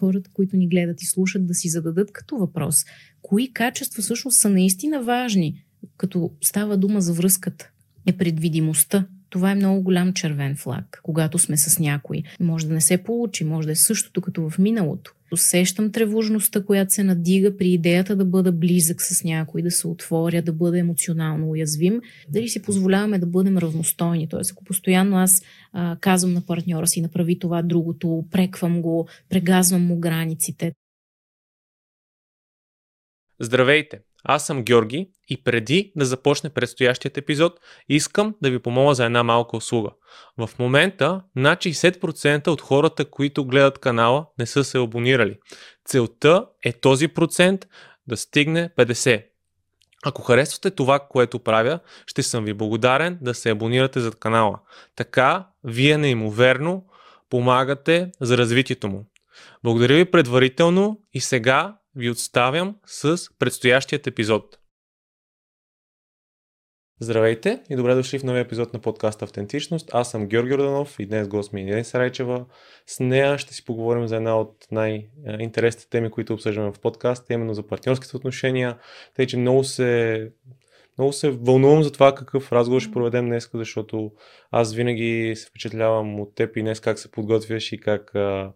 хората, които ни гледат и слушат, да си зададат като въпрос. Кои качества всъщност са наистина важни, като става дума за връзката? Е предвидимостта. Това е много голям червен флаг, когато сме с някой. Може да не се получи, може да е същото като в миналото. Усещам тревожността, която се надига при идеята да бъда близък с някой, да се отворя, да бъда емоционално уязвим. Дали си позволяваме да бъдем равностойни? Тоест, ако постоянно аз а, казвам на партньора си, направи това, другото, преквам го, прегазвам му границите. Здравейте! Аз съм Георги и преди да започне предстоящият епизод, искам да ви помоля за една малка услуга. В момента над 60% от хората, които гледат канала, не са се абонирали. Целта е този процент да стигне 50%. Ако харесвате това, което правя, ще съм ви благодарен да се абонирате за канала. Така, вие неимоверно помагате за развитието му. Благодаря ви предварително и сега ви отставям с предстоящият епизод. Здравейте и добре дошли в новия епизод на подкаста Автентичност. Аз съм Георги Орданов и днес гост ми е Дениса Сарайчева. С нея ще си поговорим за една от най-интересните теми, които обсъждаме в подкаста, именно за партньорските отношения. Тъй, че много се, много се вълнувам за това какъв разговор ще проведем днес, защото аз винаги се впечатлявам от теб и днес как се подготвяш и как а,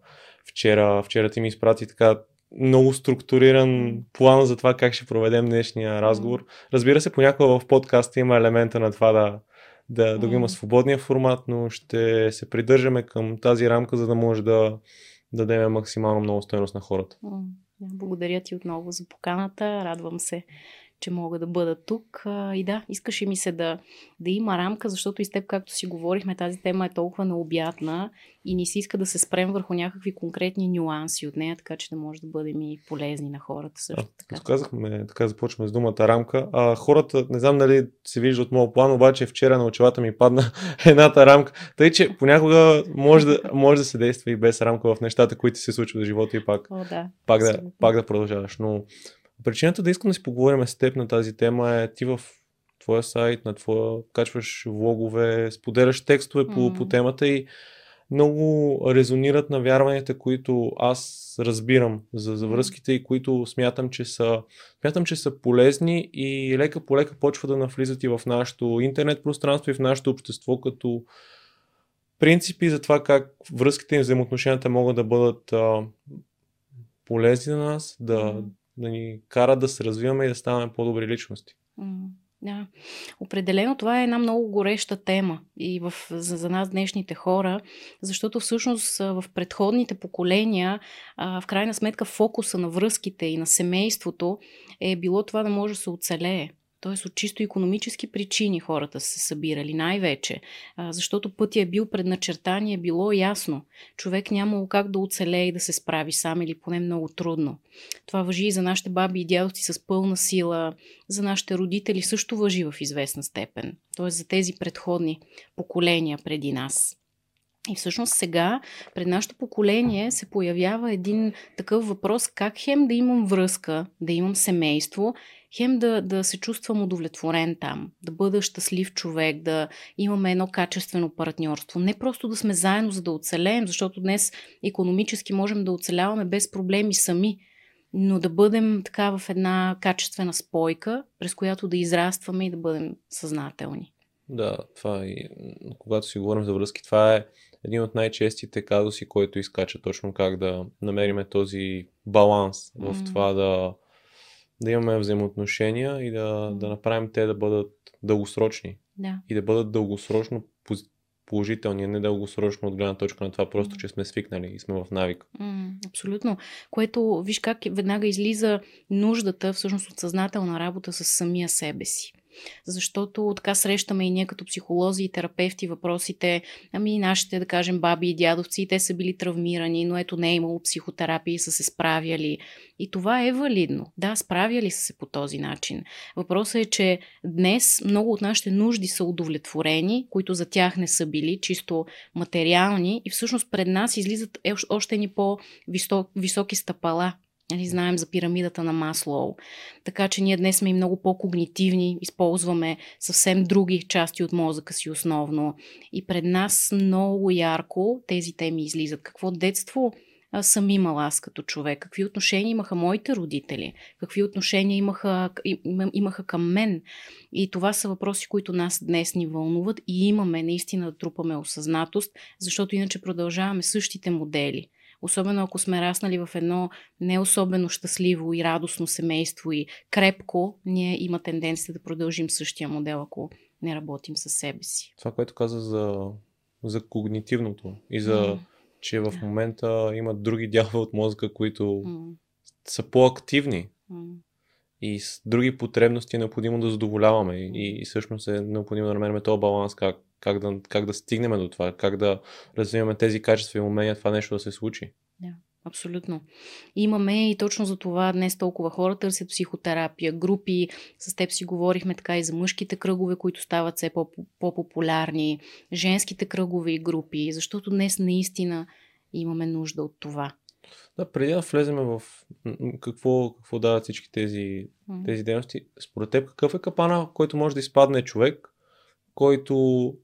вчера, вчера ти ми изпрати така много структуриран план за това как ще проведем днешния разговор. Разбира се, понякога в подкаста има елемента на това да, да, да го има свободния формат, но ще се придържаме към тази рамка, за да може да, да дадем максимално много стоеност на хората. Благодаря ти отново за поканата. Радвам се, че мога да бъда тук. И да, искаше ми се да, да има рамка, защото и с теб, както си говорихме, тази тема е толкова необятна и ни се иска да се спрем върху някакви конкретни нюанси от нея, така че да може да бъдем и полезни на хората също така. А, казахме, така започваме с думата рамка. А, хората, не знам дали се вижда от моят план, обаче вчера на очилата ми падна едната рамка. Тъй, че понякога може да, може да се действа и без рамка в нещата, които се случват в живота и пак, О, да, пак, да, пак да продължаваш. Но Причината да искам да си поговорим с теб на тази тема е ти в твоя сайт, на твоя качваш влогове, споделяш текстове по, mm. по темата и много резонират на вярванията, които аз разбирам за, за връзките и които смятам, че са, смятам, че са полезни и лека по лека почва да навлизат и в нашето интернет пространство и в нашето общество като принципи за това как връзките и взаимоотношенията могат да бъдат а, полезни на нас, да, да ни кара да се развиваме и да ставаме по-добри личности. Да. Определено това е една много гореща тема и в, за, за нас днешните хора, защото всъщност в предходните поколения, а, в крайна сметка фокуса на връзките и на семейството е било това да може да се оцелее. Т.е. от чисто економически причини хората са се събирали най-вече, защото пътя е бил предначертан и е било ясно. Човек нямало как да оцелее и да се справи сам или поне много трудно. Това въжи и за нашите баби и дядовци с пълна сила, за нашите родители също въжи в известна степен. Т.е. за тези предходни поколения преди нас. И всъщност сега, пред нашето поколение, се появява един такъв въпрос как хем да имам връзка, да имам семейство, хем да, да се чувствам удовлетворен там, да бъда щастлив човек, да имаме едно качествено партньорство. Не просто да сме заедно, за да оцелеем, защото днес економически можем да оцеляваме без проблеми сами, но да бъдем така в една качествена спойка, през която да израстваме и да бъдем съзнателни. Да, това е. Когато си говорим за връзки, това е един от най-честите казуси, който изкача точно как да намериме този баланс в mm. това да, да имаме взаимоотношения и да, да направим те да бъдат дългосрочни. Да. И да бъдат дългосрочно положителни, не дългосрочно от гледна точка на това, просто, че сме свикнали и сме в навик. Абсолютно. Което, виж как веднага излиза нуждата всъщност от съзнателна работа с самия себе си. Защото така срещаме и ние като психолози и терапевти въпросите, ами нашите, да кажем, баби и дядовци, те са били травмирани, но ето не е имало психотерапия и са се справяли. И това е валидно. Да, справяли са се по този начин. Въпросът е, че днес много от нашите нужди са удовлетворени, които за тях не са били, чисто материални и всъщност пред нас излизат още ни по-високи стъпала Нали, знаем за пирамидата на Маслоу. Така че ние днес сме и много по-когнитивни, използваме съвсем други части от мозъка си основно. И пред нас много ярко тези теми излизат. Какво детство съм имала аз като човек, какви отношения имаха моите родители, какви отношения имаха, имаха към мен. И това са въпроси, които нас днес ни вълнуват и имаме наистина да трупаме осъзнатост, защото иначе продължаваме същите модели. Особено ако сме раснали в едно не особено щастливо и радостно семейство и крепко, ние има тенденция да продължим същия модел, ако не работим със себе си. Това, което каза за, за когнитивното и за, mm. че в момента има други дялове от мозъка, които mm. са по-активни. Mm. И с други потребности е необходимо да задоволяваме. Mm. И, и всъщност е необходимо да намерим този баланс, как, как, да, как да стигнем до това, как да развиваме тези качества и умения това нещо да се случи. Да. Абсолютно. Имаме и точно за това днес толкова хора търсят психотерапия, групи. С теб си говорихме така и за мъжките кръгове, които стават все по-популярни, женските кръгове и групи, защото днес наистина имаме нужда от това. Да, преди да влезем в какво, какво дават всички тези, тези дейности, според теб какъв е капана, който може да изпадне човек, който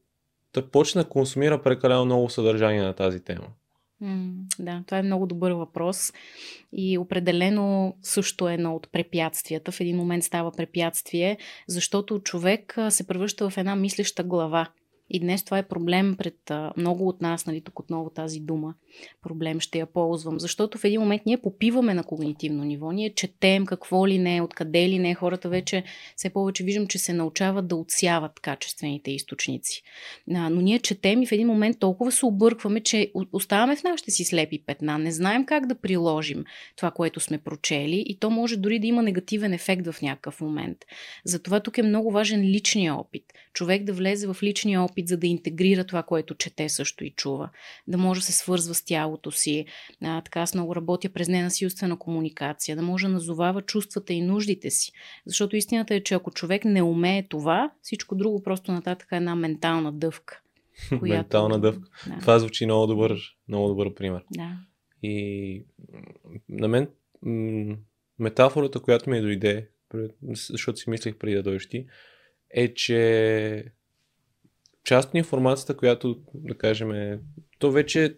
да почне да консумира прекалено много съдържание на тази тема? да, това е много добър въпрос и определено също е едно от препятствията. В един момент става препятствие, защото човек се превръща в една мислеща глава. И днес това е проблем пред много от нас, нали, тук отново тази дума. Проблем ще я ползвам. Защото в един момент ние попиваме на когнитивно ниво, ние четем какво ли не, откъде ли не. Хората вече все повече виждам, че се научават да отсяват качествените източници. Но ние четем и в един момент толкова се объркваме, че оставаме в нашите си слепи петна. Не знаем как да приложим това, което сме прочели и то може дори да има негативен ефект в някакъв момент. Затова тук е много важен личния опит. Човек да влезе в личния опит опит за да интегрира това, което чете също и чува. Да може да се свързва с тялото си. А, така аз много работя през ненасилствена комуникация. Да може да назовава чувствата и нуждите си. Защото истината е, че ако човек не умее това, всичко друго просто нататък е една ментална дъвка. Която... ментална дъвка. Да. Това звучи много добър, много добър пример. Да. И на мен метафората, която ми дойде, защото си мислех преди да дойдеш ти, е, че част от информацията, която, да кажем, е, то вече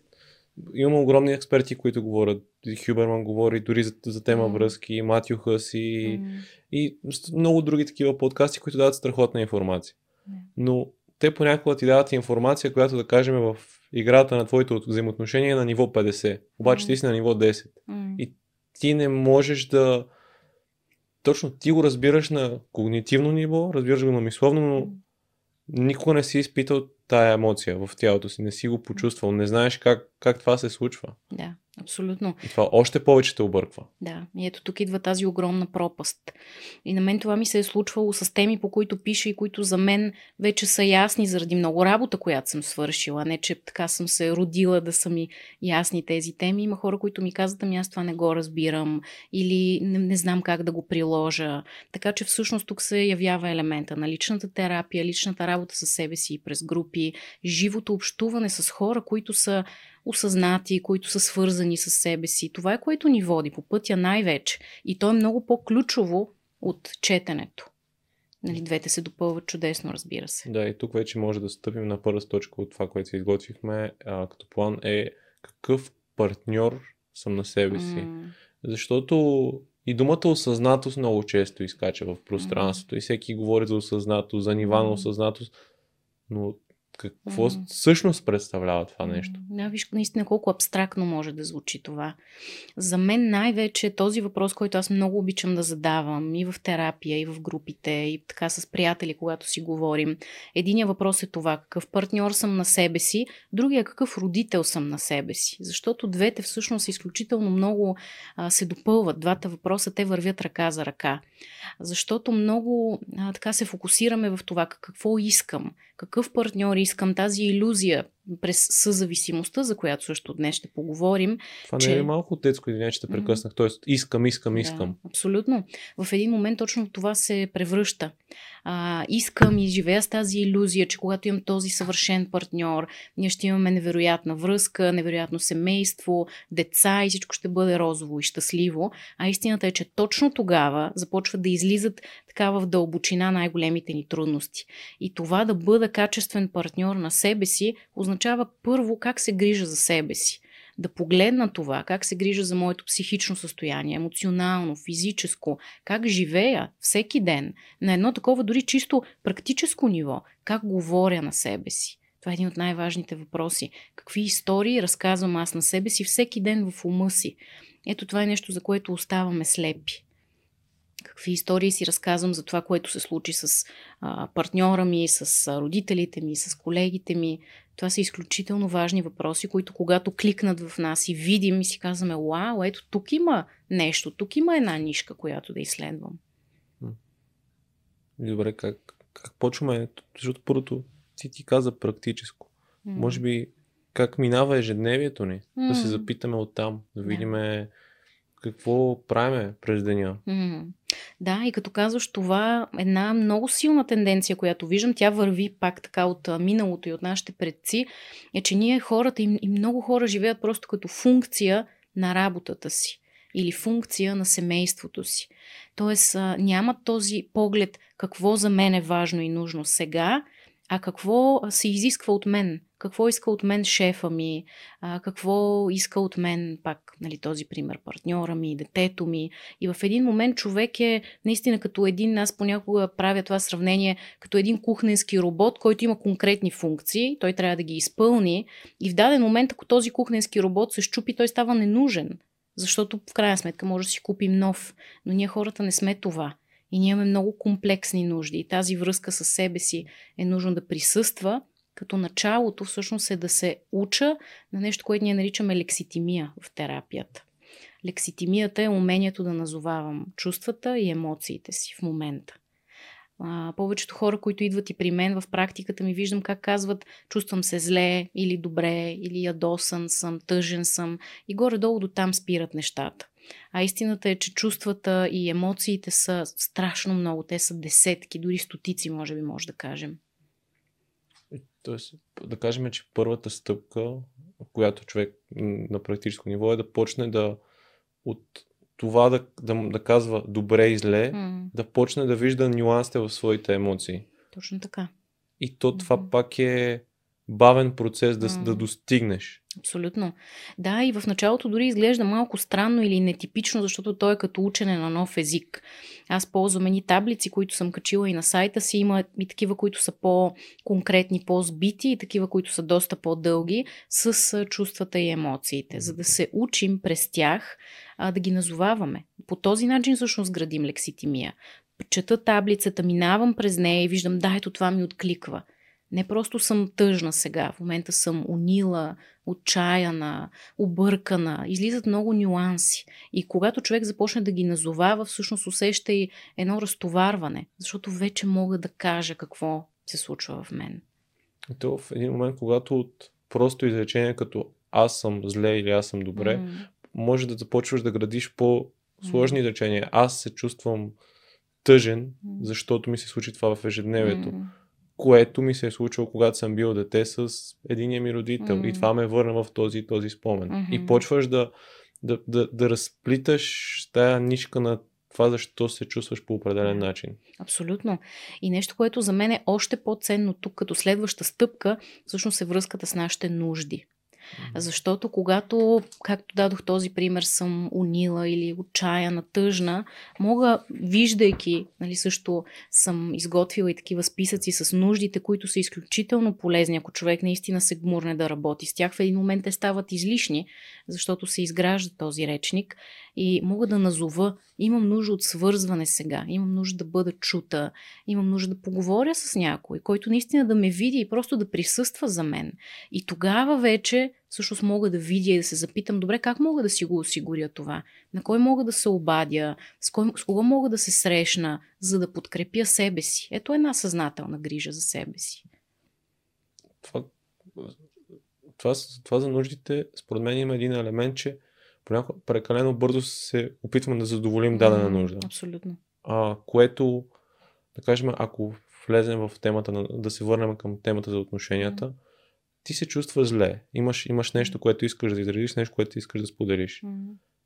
има огромни експерти, които говорят. Хюберман говори дори за, за тема mm. връзки, Матю Хъс и, mm. и много други такива подкасти, които дават страхотна информация. Mm. Но те понякога ти дават информация, която да кажем в играта на твоите взаимоотношения на ниво 50. Обаче mm. ти си на ниво 10. Mm. И ти не можеш да. Точно ти го разбираш на когнитивно ниво, разбираш го на мисловно, но никога не си изпитал тая емоция в тялото си, не си го почувствал, не знаеш как, как това се случва. Да. Абсолютно. И това още повече те обърква. Да, и ето тук идва тази огромна пропаст. И на мен това ми се е случвало с теми, по които пиша и които за мен вече са ясни заради много работа, която съм свършила. Не, че така съм се родила да са ми ясни тези теми. Има хора, които ми казват, ами аз това не го разбирам или не, не знам как да го приложа. Така че всъщност тук се явява елемента на личната терапия, личната работа с себе си през групи, живото общуване с хора, които са осъзнати, които са свързани с себе си. Това е което ни води по пътя най-вече. И то е много по-ключово от четенето. Нали, двете се допълват чудесно, разбира се. Да, и тук вече може да стъпим на първа точка от това, което се изготвихме а, като план е какъв партньор съм на себе си. Mm. Защото и думата осъзнатост много често изкача в пространството mm. и всеки говори за осъзнатост, за нива на осъзнатост, но какво mm. всъщност представлява това нещо. Да, виж наистина колко абстрактно може да звучи това. За мен най-вече този въпрос, който аз много обичам да задавам и в терапия, и в групите, и така с приятели, когато си говорим. Единият въпрос е това, какъв партньор съм на себе си, другия какъв родител съм на себе си. Защото двете всъщност изключително много а, се допълват. Двата въпроса, те вървят ръка за ръка. Защото много а, така се фокусираме в това какво искам, какъв партньор искам, тази иллюзия през съзависимостта, за която също днес ще поговорим. Това че... не е малко детско, извиня, че те прекъснах. Тоест, искам, искам, искам. Да, абсолютно. В един момент точно това се превръща. А, искам и живея с тази иллюзия, че когато имам този съвършен партньор, ние ще имаме невероятна връзка, невероятно семейство, деца и всичко ще бъде розово и щастливо. А истината е, че точно тогава започват да излизат така в дълбочина най-големите ни трудности. И това да бъда качествен партньор на себе си означава първо как се грижа за себе си. да погледна това, как се грижа за моето психично състояние, емоционално, физическо, как живея всеки ден на едно такова дори чисто практическо ниво, как говоря на себе си. Това е един от най-важните въпроси. Какви истории разказвам аз на себе си всеки ден в ума си? Ето това е нещо, за което оставаме слепи какви истории си разказвам за това, което се случи с а, партньора ми, с родителите ми, с колегите ми. Това са изключително важни въпроси, които когато кликнат в нас и видим и си казваме, вау, ето тук има нещо, тук има една нишка, която да изследвам. Добре, как, как почваме? Защото първото ти ти каза практическо. Mm. Може би как минава ежедневието ни, mm. да се запитаме оттам, да видим yeah. какво правиме през деня. Mm. Да, и като казваш това, една много силна тенденция, която виждам, тя върви пак така от миналото и от нашите предци, е, че ние хората и, много хора живеят просто като функция на работата си или функция на семейството си. Тоест нямат този поглед какво за мен е важно и нужно сега, а какво се изисква от мен. Какво иска от мен шефа ми, какво иска от мен, пак нали, този пример, партньора ми, детето ми. И в един момент човек е наистина като един, аз понякога правя това сравнение, като един кухненски робот, който има конкретни функции, той трябва да ги изпълни и в даден момент, ако този кухненски робот се щупи, той става ненужен. Защото в крайна сметка може да си купим нов. Но ние хората не сме това. И ние имаме много комплексни нужди. И тази връзка с себе си е нужно да присъства, като началото всъщност е да се уча на нещо, което ние наричаме лекситимия в терапията. Лекситимията е умението да назовавам чувствата и емоциите си в момента. А, повечето хора, които идват и при мен в практиката ми, виждам как казват чувствам се зле или добре, или ядосан съм, тъжен съм и горе-долу до там спират нещата. А истината е, че чувствата и емоциите са страшно много. Те са десетки, дори стотици, може би, може да кажем. Тоест, да кажем, че първата стъпка, която човек на практическо ниво е да почне да от това да, да, да казва добре и зле, mm. да почне да вижда нюансите в своите емоции. Точно така. И то това mm-hmm. пак е бавен процес да, mm. да достигнеш. Абсолютно. Да, и в началото дори изглежда малко странно или нетипично, защото то е като учене на нов език. Аз ползвам едни таблици, които съм качила и на сайта си. Има и такива, които са по-конкретни, по-збити и такива, които са доста по-дълги с чувствата и емоциите, за да се учим през тях а, да ги назоваваме. По този начин всъщност градим лекситимия. Чета таблицата, минавам през нея и виждам, да, ето това ми откликва. Не просто съм тъжна сега, в момента съм унила, отчаяна, объркана. Излизат много нюанси. И когато човек започне да ги назовава, всъщност усеща и едно разтоварване, защото вече мога да кажа какво се случва в мен. И то в един момент, когато от просто изречение като аз съм зле или аз съм добре, mm. може да започваш да градиш по-сложни mm. изречения. Аз се чувствам тъжен, защото ми се случи това в ежедневието. Mm което ми се е случило, когато съм бил дете с единия ми родител. Mm-hmm. И това ме върна в този този спомен. Mm-hmm. И почваш да, да, да, да разплиташ тая нишка на това защо се чувстваш по определен начин. Абсолютно. И нещо, което за мен е още по-ценно тук като следваща стъпка, всъщност е връзката с нашите нужди. Защото когато, както дадох този пример, съм унила или отчаяна, тъжна, мога, виждайки, нали, също съм изготвила и такива списъци с нуждите, които са изключително полезни, ако човек наистина се гмурне да работи с тях, в един момент те стават излишни, защото се изгражда този речник и мога да назова, имам нужда от свързване сега, имам нужда да бъда чута, имам нужда да поговоря с някой, който наистина да ме види и просто да присъства за мен. И тогава вече всъщност мога да видя и да се запитам, добре, как мога да си го осигуря това? На кой мога да се обадя? С, кой, с кого мога да се срещна, за да подкрепя себе си? Ето една съзнателна грижа за себе си. Това, това, това за нуждите, според мен има един елемент, че понякога прекалено бързо се опитваме да задоволим дадена нужда. Абсолютно. А, което, да кажем, ако влезем в темата, на, да се върнем към темата за отношенията, ти се чувстваш зле. Имаш, имаш нещо, което искаш да изразиш, нещо, което искаш да споделиш.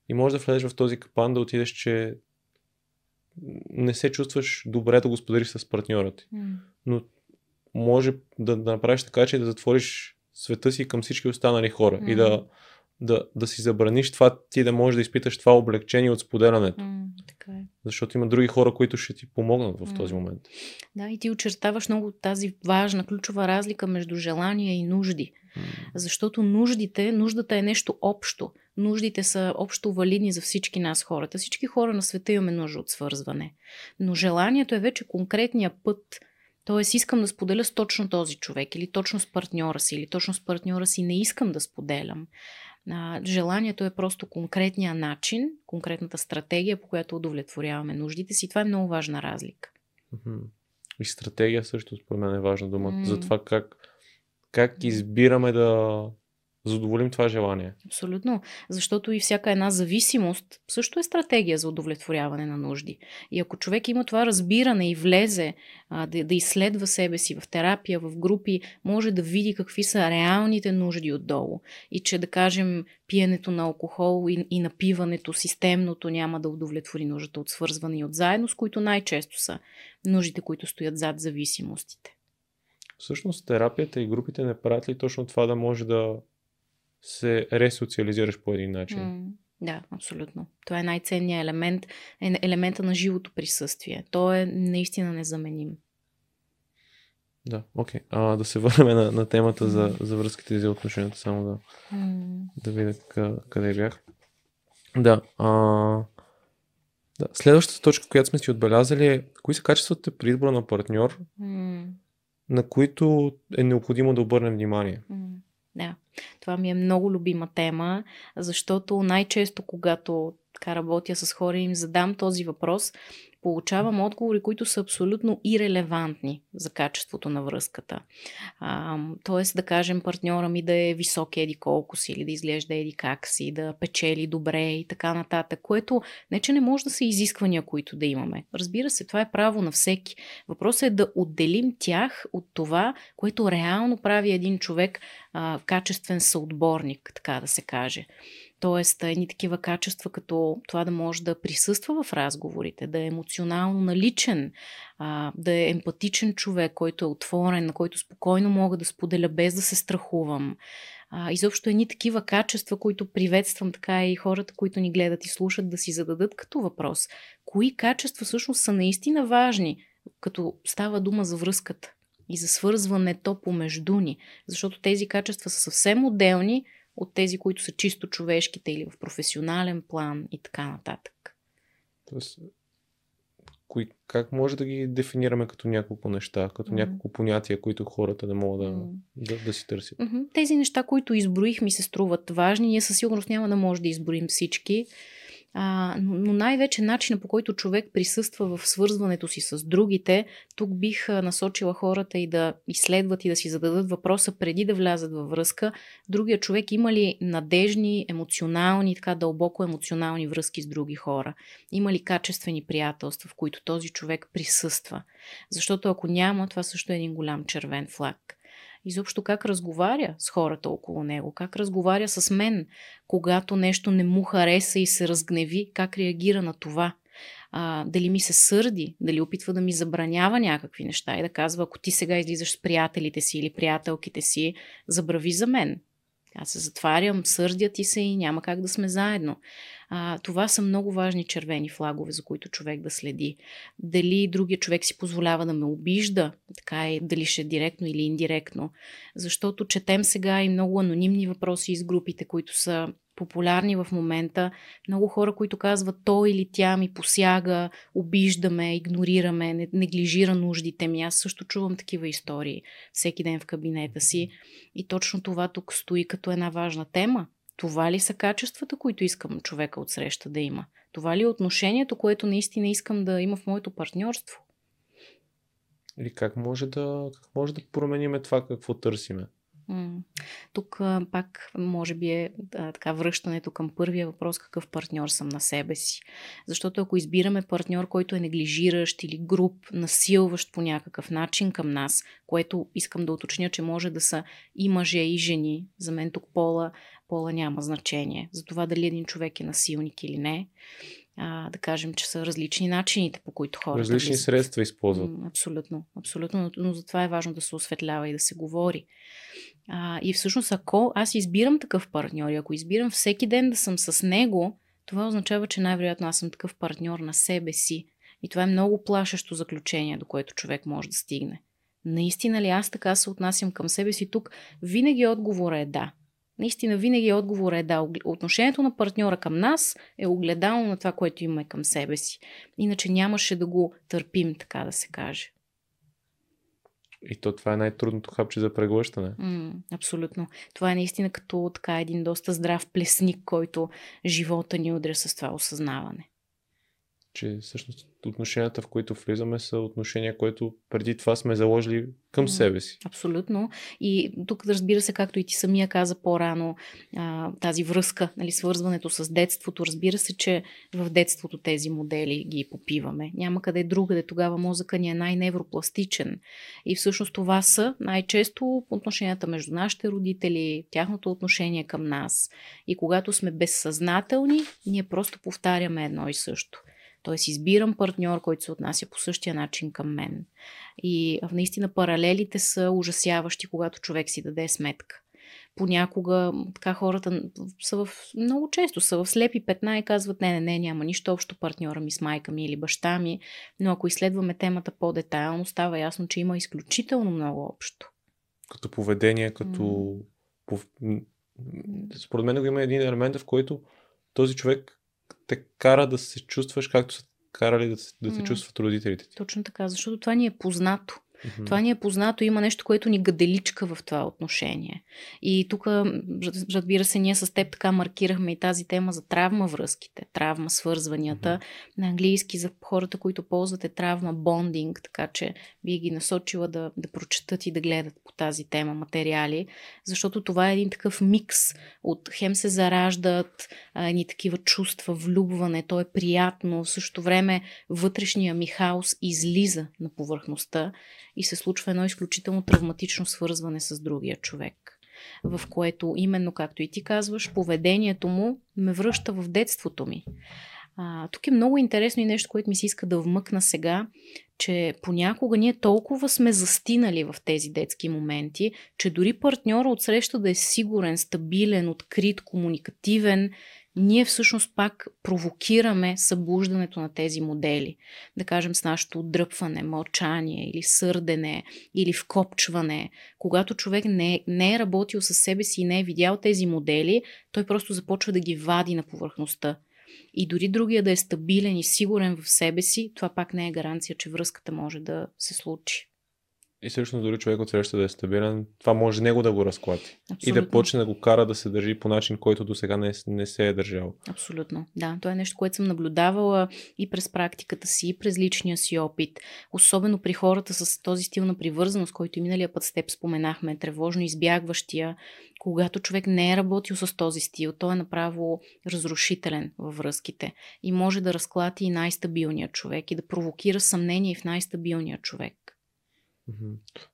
И можеш да влезеш в този капан, да отидеш, че не се чувстваш добре да го споделиш с партньора ти. Но може да, да направиш така, че да затвориш света си към всички останали хора и да да, да си забраниш това, ти да можеш да изпиташ това облегчение от споделянето. М, така е. Защото има други хора, които ще ти помогнат в М. този момент. Да, и ти очертаваш много тази важна, ключова разлика между желания и нужди. М. Защото нуждите, нуждата е нещо общо. Нуждите са общо валидни за всички нас хората. Всички хора на света имаме нужда от свързване. Но желанието е вече конкретния път. Тоест искам да споделя с точно този човек или точно с партньора си, или точно с партньора си не искам да споделям. А, желанието е просто конкретния начин, конкретната стратегия, по която удовлетворяваме нуждите си. Това е много важна разлика. И стратегия също според мен е важна дума. М. За това как, как избираме да задоволим това желание. Абсолютно. Защото и всяка една зависимост също е стратегия за удовлетворяване на нужди. И ако човек има това разбиране и влезе а, да, да изследва себе си в терапия, в групи, може да види какви са реалните нужди отдолу. И че, да кажем, пиенето на алкохол и, и напиването, системното няма да удовлетвори нуждата от свързване и от заедност, които най-често са нуждите, които стоят зад зависимостите. Всъщност терапията и групите не правят ли точно това да може да се ресоциализираш по един начин? М, Да, абсолютно. Това е най-ценният елемент, е елемента на живото присъствие. То е наистина незаменим. Да, окей. А, да се върнем на, на темата за, за връзките и за отношенията, само да, М, да видя къ- къде бях. Да, а, да. Следващата точка, която сме си отбелязали е кои са качествата при избора на партньор, м, на които е необходимо да обърнем внимание. м. Да, това ми е много любима тема, защото най-често, когато така работя с хора и им задам този въпрос, получавам отговори, които са абсолютно ирелевантни за качеството на връзката. А, тоест, да кажем, партньора ми да е висок еди колко си, или да изглежда еди как си, да печели добре и така нататък, което не, че не може да са изисквания, които да имаме. Разбира се, това е право на всеки. Въпросът е да отделим тях от това, което реално прави един човек а, качествен съотборник, така да се каже. Тоест, едни такива качества, като това да може да присъства в разговорите, да е емоционално наличен, да е емпатичен човек, който е отворен, на който спокойно мога да споделя без да се страхувам. Изобщо едни такива качества, които приветствам така и хората, които ни гледат и слушат, да си зададат като въпрос. Кои качества всъщност са наистина важни, като става дума за връзката и за свързването помежду ни? Защото тези качества са съвсем отделни от тези, които са чисто човешките или в професионален план и така нататък. Тоест, кои, как може да ги дефинираме като няколко неща, като М. няколко понятия, които хората да могат да, М. да, да си търсят? Мгм. Тези неща, които изброих, ми се струват важни. Ние със сигурност няма да може да изброим всички. А, но най-вече начина по който човек присъства в свързването си с другите, тук бих насочила хората и да изследват и да си зададат въпроса преди да влязат във връзка. Другия човек има ли надежни, емоционални, така дълбоко емоционални връзки с други хора? Има ли качествени приятелства, в които този човек присъства? Защото ако няма, това също е един голям червен флаг изобщо как разговаря с хората около него, как разговаря с мен, когато нещо не му хареса и се разгневи, как реагира на това. А, дали ми се сърди, дали опитва да ми забранява някакви неща и да казва, ако ти сега излизаш с приятелите си или приятелките си, забрави за мен. Аз се затварям, сърдя ти се и няма как да сме заедно. А, това са много важни червени флагове, за които човек да следи. Дали другия човек си позволява да ме обижда, така е, дали ще е директно или индиректно. Защото четем сега и много анонимни въпроси из групите, които са популярни в момента. Много хора, които казват той или тя ми посяга, обиждаме, игнорираме, не- неглижира нуждите ми. Аз също чувам такива истории всеки ден в кабинета си. И точно това тук стои като една важна тема. Това ли са качествата, които искам човека от среща да има? Това ли е отношението, което наистина искам да има в моето партньорство? Или как може да, как може да промениме това, какво търсиме? Тук пак може би е така връщането към първия въпрос какъв партньор съм на себе си. Защото ако избираме партньор, който е неглижиращ или груп, насилващ по някакъв начин към нас, което искам да уточня, че може да са и мъже, и жени, за мен тук пола, пола няма значение. За това дали един човек е насилник или не. А, да кажем, че са различни начините, по които хората. Различни влизат. средства използват. Абсолютно, абсолютно. Но, но затова е важно да се осветлява и да се говори. А, и всъщност, ако аз избирам такъв партньор и ако избирам всеки ден да съм с него, това означава, че най-вероятно аз съм такъв партньор на себе си. И това е много плашещо заключение, до което човек може да стигне. Наистина ли аз така се отнасям към себе си тук? Винаги отговор е да. Наистина винаги отговор е да. Отношението на партньора към нас е огледално на това, което имаме към себе си. Иначе нямаше да го търпим, така да се каже. И то това е най-трудното хапче за преглъщане. М, абсолютно. Това е наистина като така един доста здрав плесник, който живота ни удря с това осъзнаване че всъщност отношенията, в които влизаме, са отношения, които преди това сме заложили към себе си. Абсолютно. И тук, разбира се, както и ти самия каза по-рано, тази връзка, нали, свързването с детството, разбира се, че в детството тези модели ги попиваме. Няма къде другаде. Тогава мозъка ни е най-невропластичен. И всъщност това са най-често отношенията между нашите родители, тяхното отношение към нас. И когато сме безсъзнателни, ние просто повтаряме едно и също. Тоест избирам партньор, който се отнася по същия начин към мен. И наистина паралелите са ужасяващи, когато човек си даде сметка. Понякога така хората са в, много често са в слепи петна и казват не, не, не, няма нищо общо партньора ми с майка ми или баща ми, но ако изследваме темата по-детайлно, става ясно, че има изключително много общо. Като поведение, като... Mm. Пов... Според мен има един елемент, в който този човек те кара да се чувстваш както са карали да, да се чувстват родителите ти. Точно така, защото това ни е познато. Mm-hmm. Това ни е познато, има нещо, което ни гаделичка в това отношение. И тук, разбира се, ние с теб така маркирахме и тази тема за травма връзките, травма свързванията. Mm-hmm. На английски за хората, които ползвате травма бондинг, така че би ги насочила да, да прочетат и да гледат по тази тема материали, защото това е един такъв микс от хем се зараждат едни такива чувства, влюбване, то е приятно, в същото време вътрешния ми хаос излиза на повърхността и се случва едно изключително травматично свързване с другия човек, в което именно, както и ти казваш, поведението му ме връща в детството ми. А, тук е много интересно и нещо, което ми се иска да вмъкна сега, че понякога ние толкова сме застинали в тези детски моменти, че дори партньора отсреща да е сигурен, стабилен, открит, комуникативен, ние всъщност пак провокираме събуждането на тези модели. Да кажем с нашето отдръпване, мълчание или сърдене или вкопчване. Когато човек не, не е работил със себе си и не е видял тези модели, той просто започва да ги вади на повърхността. И дори другия да е стабилен и сигурен в себе си, това пак не е гаранция, че връзката може да се случи. И всъщност дори човек от среща да е стабилен, това може него да го разклати. Абсолютно. И да почне да го кара да се държи по начин, който до сега не, не се е държал. Абсолютно. Да, това е нещо, което съм наблюдавала и през практиката си, и през личния си опит. Особено при хората с този стил на привързаност, който и миналия път с теб споменахме, тревожно избягващия, когато човек не е работил с този стил, той е направо разрушителен във връзките и може да разклати и най-стабилния човек и да провокира съмнение в най-стабилния човек.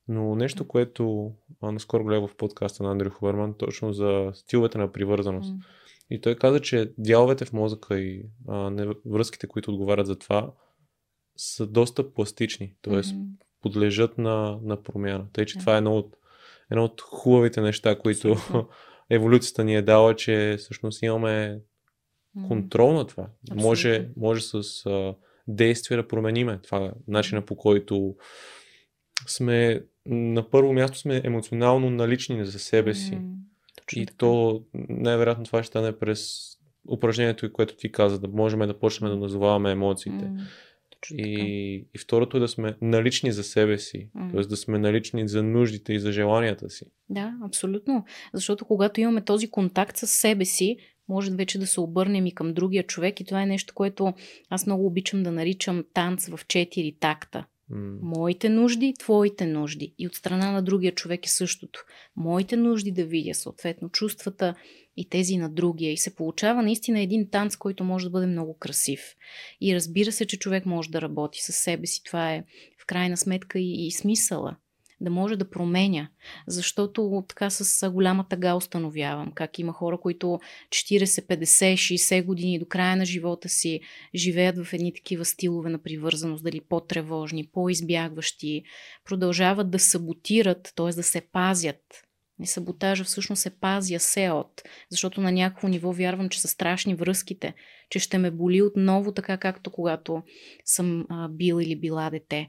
Но нещо, което а, наскоро гледах в подкаста на Андрю Хуберман, точно за стиловете на привързаност. Mm. И той каза, че дяловете в мозъка и а, не, връзките, които отговарят за това, са доста пластични, т.е. Mm-hmm. подлежат на, на промяна. Тъй, че yeah. това е едно от, едно от хубавите неща, които еволюцията ни е дала, че всъщност имаме контрол на това. Може, може с а, действие да промениме това, начина по който сме на първо място сме емоционално налични за себе си. Mm, и така. то най-вероятно това ще стане през упражнението, което ти каза, да можем да почнем да назоваваме емоциите. Mm, и, и второто е да сме налични за себе си, mm. т.е. да сме налични за нуждите и за желанията си. Да, абсолютно. Защото когато имаме този контакт с себе си, може вече да се обърнем и към другия човек и това е нещо, което аз много обичам да наричам танц в четири такта. Моите нужди, твоите нужди. И от страна на другия човек е същото. Моите нужди да видя, съответно, чувствата и тези на другия. И се получава наистина един танц, който може да бъде много красив. И разбира се, че човек може да работи със себе си. Това е в крайна сметка и, и смисъла да може да променя. Защото така с голяма тъга установявам как има хора, които 40, 50, 60 години до края на живота си живеят в едни такива стилове на привързаност, дали по-тревожни, по-избягващи, продължават да саботират, т.е. да се пазят и саботажа всъщност се пазя се от, защото на някакво ниво вярвам, че са страшни връзките, че ще ме боли отново така, както когато съм а, бил или била дете.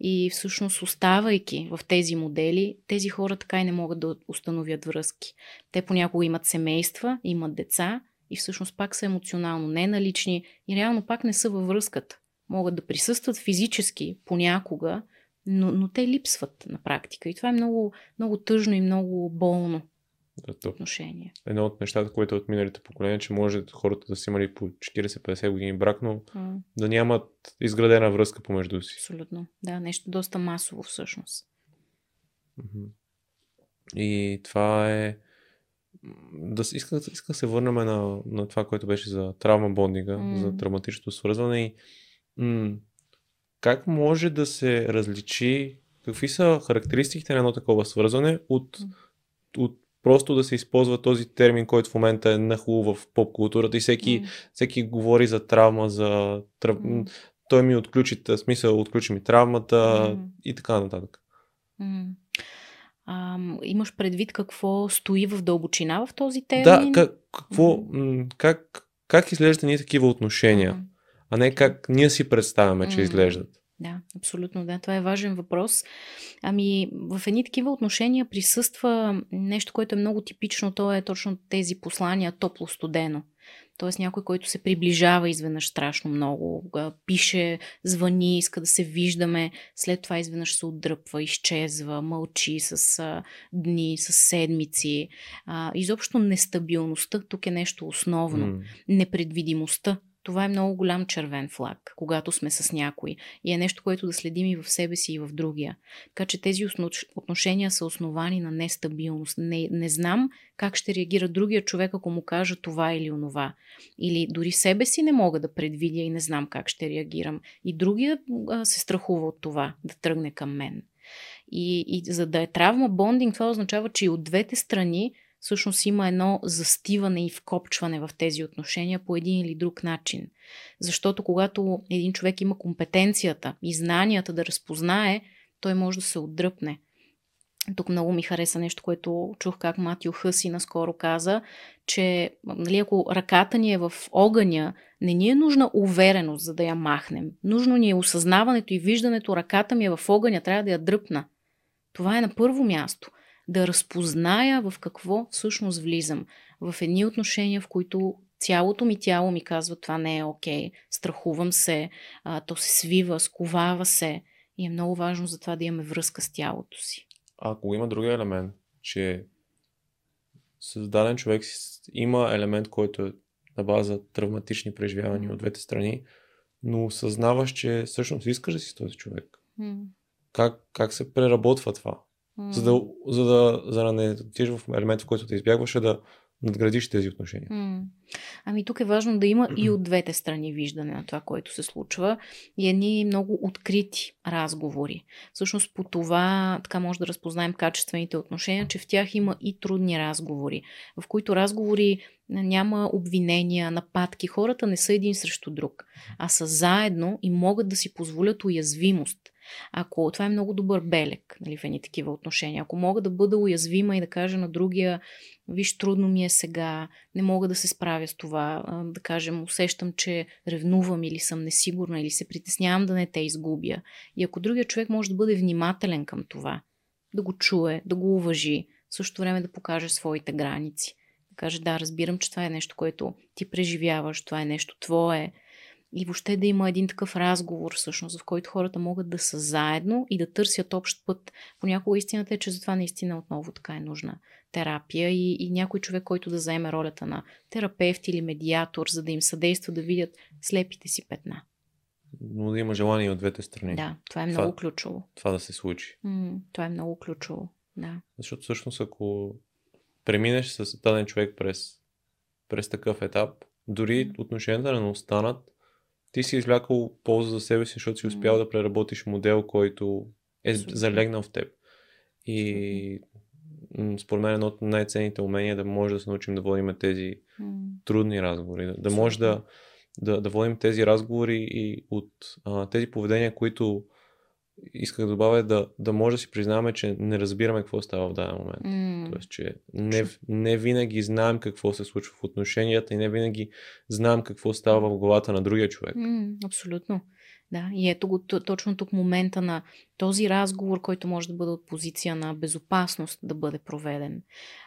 И всъщност, оставайки в тези модели, тези хора така и не могат да установят връзки. Те понякога имат семейства, имат деца и всъщност пак са емоционално неналични и реално пак не са във връзката. Могат да присъстват физически понякога, но, но те липсват на практика. И това е много, много тъжно и много болно да, отношение. Едно от нещата, което е от миналите поколения, че може хората да са имали по 40-50 години брак, но mm. да нямат изградена връзка помежду си. Абсолютно. Да, нещо доста масово всъщност. И това е. Да, иска, иска да се върнем на, на това, което беше за травма бондинга, mm. за травматичното свързване и м- как може да се различи, какви са характеристиките на едно такова свързване от, от просто да се използва този термин, който в момента е нахубаво в поп културата и всеки, mm. всеки говори за травма, за трав... mm. той ми отключи, смисъл, отключи ми травмата mm. и така нататък. Mm. А, имаш предвид какво стои в дълбочина в този термин? Да, как, какво, mm. как, как изглеждат ние такива отношения? Mm а не как ние си представяме, че mm. изглеждат. Да, абсолютно, да. Това е важен въпрос. Ами, в едни такива отношения присъства нещо, което е много типично. То е точно тези послания топло-студено. Тоест някой, който се приближава изведнъж страшно много, пише, звъни, иска да се виждаме, след това изведнъж се отдръпва, изчезва, мълчи с дни, с седмици. Изобщо нестабилността тук е нещо основно. Mm. Непредвидимостта това е много голям червен флаг, когато сме с някой. И е нещо, което да следим и в себе си, и в другия. Така че тези отношения са основани на нестабилност. Не, не знам как ще реагира другия човек, ако му кажа това или онова. Или дори себе си не мога да предвидя и не знам как ще реагирам. И другия а, се страхува от това, да тръгне към мен. И, и за да е травма бондинг, това означава, че и от двете страни всъщност има едно застиване и вкопчване в тези отношения по един или друг начин. Защото когато един човек има компетенцията и знанията да разпознае, той може да се отдръпне. Тук много ми хареса нещо, което чух как Матио Хъси наскоро каза, че нали, ако ръката ни е в огъня, не ни е нужна увереност, за да я махнем. Нужно ни е осъзнаването и виждането, ръката ми е в огъня, трябва да я дръпна. Това е на първо място да разпозная в какво всъщност влизам. В едни отношения, в които цялото ми тяло ми казва това не е окей, okay, страхувам се, а, то се свива, сковава се и е много важно за това да имаме връзка с тялото си. А ако има другия елемент, че създаден човек има елемент, който е на база травматични преживявания mm. от двете страни, но осъзнаваш, че всъщност искаш да си с този човек. Mm. Как, как се преработва това? За, да, за, да, за да не отидеш в елемент, в който те избягваше, да надградиш тези отношения. Mm. Ами тук е важно да има и от двете страни виждане на това, което се случва и едни много открити разговори. Всъщност по това така може да разпознаем качествените отношения, че в тях има и трудни разговори, в които разговори няма обвинения, нападки. Хората не са един срещу друг, а са заедно и могат да си позволят уязвимост. Ако това е много добър белег нали, в едни такива отношения, ако мога да бъда уязвима и да кажа на другия, виж, трудно ми е сега, не мога да се справя с това, да кажем, усещам, че ревнувам или съм несигурна или се притеснявам да не те изгубя. И ако другия човек може да бъде внимателен към това, да го чуе, да го уважи, в същото време да покаже своите граници. Да каже, да, разбирам, че това е нещо, което ти преживяваш, това е нещо твое, и въобще да има един такъв разговор, всъщност, в който хората могат да са заедно и да търсят общ път. Понякога истината е, че за това наистина отново така е нужна терапия и, и някой човек, който да заеме ролята на терапевт или медиатор, за да им съдейства да видят слепите си петна. Но да има желание от двете страни. Да, това е много това, ключово. Това да се случи. М- това е много ключово, да. Защото всъщност ако преминеш с даден човек през, през такъв етап, дори отношенията не останат, ти си извлякал полза за себе си, защото си успял да преработиш модел, който е залегнал в теб. И според мен едно от най-ценните умения е да може да се научим да водим тези М, трудни разговори. Да, да може да, да, да водим тези разговори и от а, тези поведения, които исках да добавя, да, да може да си признаваме, че не разбираме какво става в даден момент. м, Тоест, че не, не винаги знаем какво се случва в отношенията и не винаги знаем какво става в главата на другия човек. м, Абсолютно. Да, и ето го точно тук момента на този разговор, който може да бъде от позиция на безопасност да бъде проведен.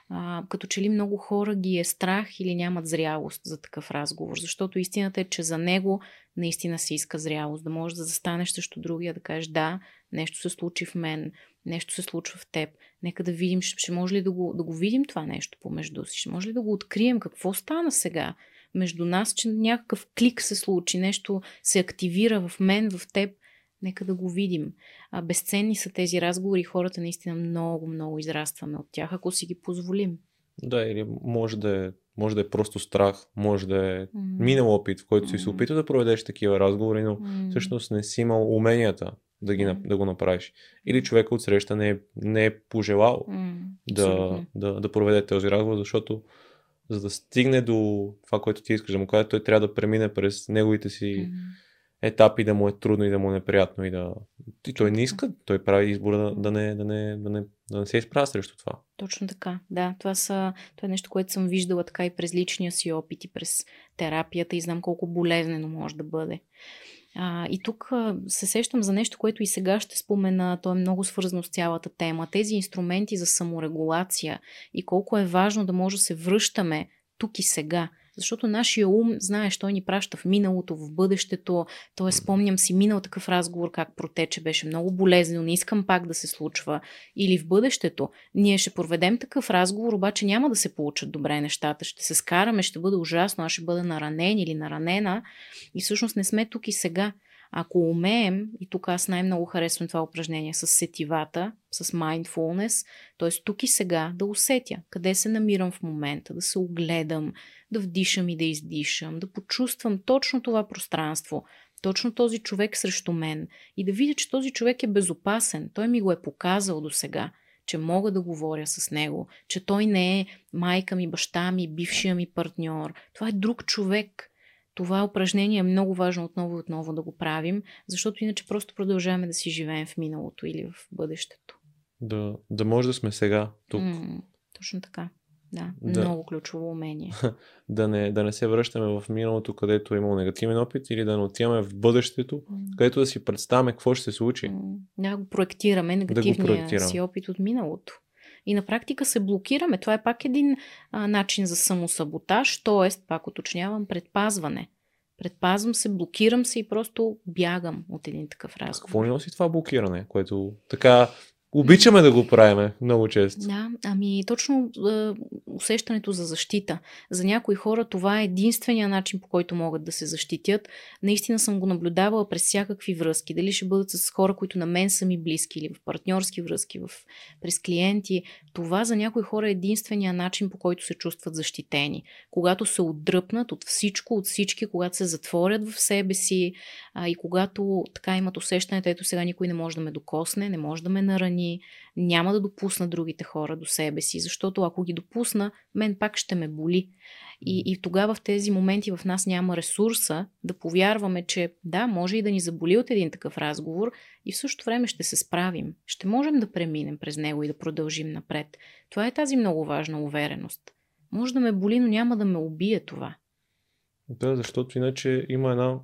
А, като че ли много хора ги е страх или нямат зрялост за такъв разговор, защото истината е, че за него наистина се иска зрялост, да можеш да застанеш срещу другия, да кажеш да, нещо се случи в мен, нещо се случва в теб, нека да видим, ще може ли да го, да го видим това нещо помежду си, ще може ли да го открием, какво стана сега между нас, че някакъв клик се случи, нещо се активира в мен, в теб, нека да го видим. А, безценни са тези разговори хората наистина много, много израстваме от тях, ако си ги позволим. Да, или може да е, може да е просто страх, може да е М. минал опит, в който си се М. опитал да проведеш такива разговори, но М. всъщност не си имал уменията да, ги, нап- да го направиш. Или човека от среща не е, не е пожелал М, да, да, да проведе този разговор, защото за да стигне до това, което ти искаш да му кажа, той трябва да премине през неговите си М. етапи, да му е трудно и да му е неприятно и да... И той не иска, той прави избора да, да, не, да, не, да, не, да не се изправя срещу това. Точно така. Да, това, са, това е нещо, което съм виждала така и през личния си опит и през терапията и знам колко болезнено може да бъде. А, и тук се сещам за нещо, което и сега ще спомена. То е много свързано с цялата тема. Тези инструменти за саморегулация и колко е важно да може да се връщаме тук и сега. Защото нашия ум, знаеш, той ни праща в миналото, в бъдещето. Той спомням си минал такъв разговор, как протече, беше много болезнено, не искам пак да се случва. Или в бъдещето. Ние ще проведем такъв разговор, обаче няма да се получат добре нещата. Ще се скараме, ще бъде ужасно, аз ще бъда наранен или наранена. И всъщност не сме тук и сега. Ако умеем, и тук аз най-много харесвам това упражнение с сетивата, с mindfulness, т.е. тук и сега да усетя къде се намирам в момента, да се огледам, да вдишам и да издишам, да почувствам точно това пространство, точно този човек срещу мен и да видя, че този човек е безопасен. Той ми го е показал до сега, че мога да говоря с него, че той не е майка ми, баща ми, бившия ми партньор. Това е друг човек. Това упражнение е много важно отново и отново да го правим, защото иначе просто продължаваме да си живеем в миналото или в бъдещето. Да, да може да сме сега, тук. М, точно така. Да, Да. много ключово умение. Да, не, да не се връщаме в миналото, където е имало негативен опит, или да не отиваме в бъдещето, М. където да си представяме какво ще се случи. М, Да го проектираме, негативния проектираме. си опит от миналото. И на практика се блокираме. Това е пак един а, начин за самосаботаж, т.е. пак уточнявам, предпазване. Предпазвам се, блокирам се и просто бягам от един такъв Какво разговор. ни носи това блокиране, което така обичаме да го правиме много често. Да, ами точно е, усещането за защита. За някои хора това е единствения начин по който могат да се защитят. Наистина съм го наблюдавала през всякакви връзки. Дали ще бъдат с хора, които на мен са ми близки или в партньорски връзки, в, през клиенти. Това за някои хора е единствения начин по който се чувстват защитени. Когато се отдръпнат от всичко, от всички, когато се затворят в себе си а, и когато така имат усещането, ето сега никой не може да ме докосне, не може да ме нарани, няма да допусна другите хора до себе си, защото ако ги допусна, мен пак ще ме боли. И, и тогава в тези моменти в нас няма ресурса да повярваме, че да, може и да ни заболи от един такъв разговор и в същото време ще се справим. Ще можем да преминем през него и да продължим напред. Това е тази много важна увереност. Може да ме боли, но няма да ме убие това. Да, защото иначе има една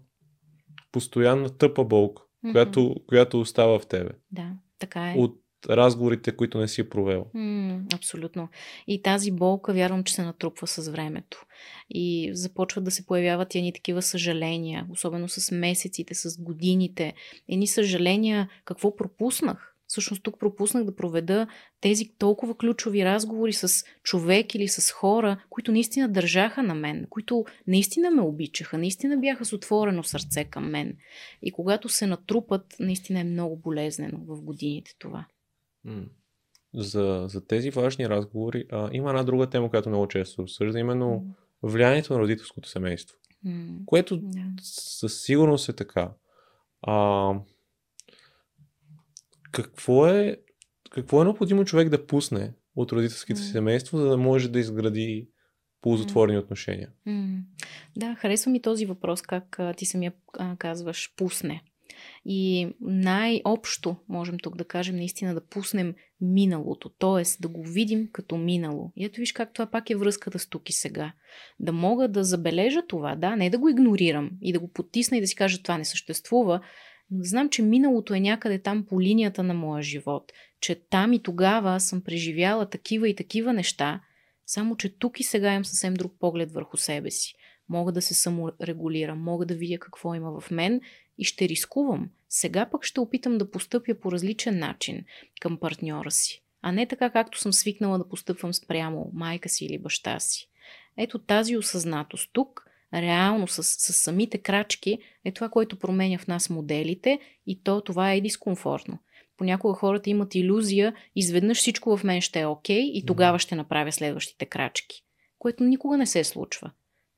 постоянна тъпа болка, която, която остава в тебе. Да, така е. От разговорите, които не си провел. М, абсолютно. И тази болка, вярвам, че се натрупва с времето. И започват да се появяват едни такива съжаления, особено с месеците, с годините. Едни съжаления, какво пропуснах? Всъщност тук пропуснах да проведа тези толкова ключови разговори с човек или с хора, които наистина държаха на мен, които наистина ме обичаха, наистина бяха с отворено сърце към мен. И когато се натрупат, наистина е много болезнено в годините това. За, за тези важни разговори а, има една друга тема, която много често обсъжда, именно влиянието на родителското семейство. Което да. със сигурност е така. А, какво е какво е необходимо човек да пусне от родителските си семейство, за да може да изгради ползотворни отношения? Mm. Да, харесва ми този въпрос, как а, ти самия а, казваш пусне. И най-общо можем тук да кажем наистина да пуснем миналото, т.е. да го видим като минало. И ето виж как това пак е връзката с тук и сега. Да мога да забележа това, да, не да го игнорирам и да го потисна и да си кажа това не съществува, но да знам, че миналото е някъде там по линията на моя живот, че там и тогава съм преживяла такива и такива неща, само че тук и сега имам съвсем друг поглед върху себе си. Мога да се саморегулирам, мога да видя какво има в мен и ще рискувам. Сега пък ще опитам да постъпя по различен начин към партньора си, а не така както съм свикнала да постъпвам спрямо майка си или баща си. Ето тази осъзнатост тук, реално с, с самите крачки, е това, което променя в нас моделите и то това е дискомфортно. Понякога хората имат иллюзия, изведнъж всичко в мен ще е окей okay, и тогава ще направя следващите крачки, което никога не се случва.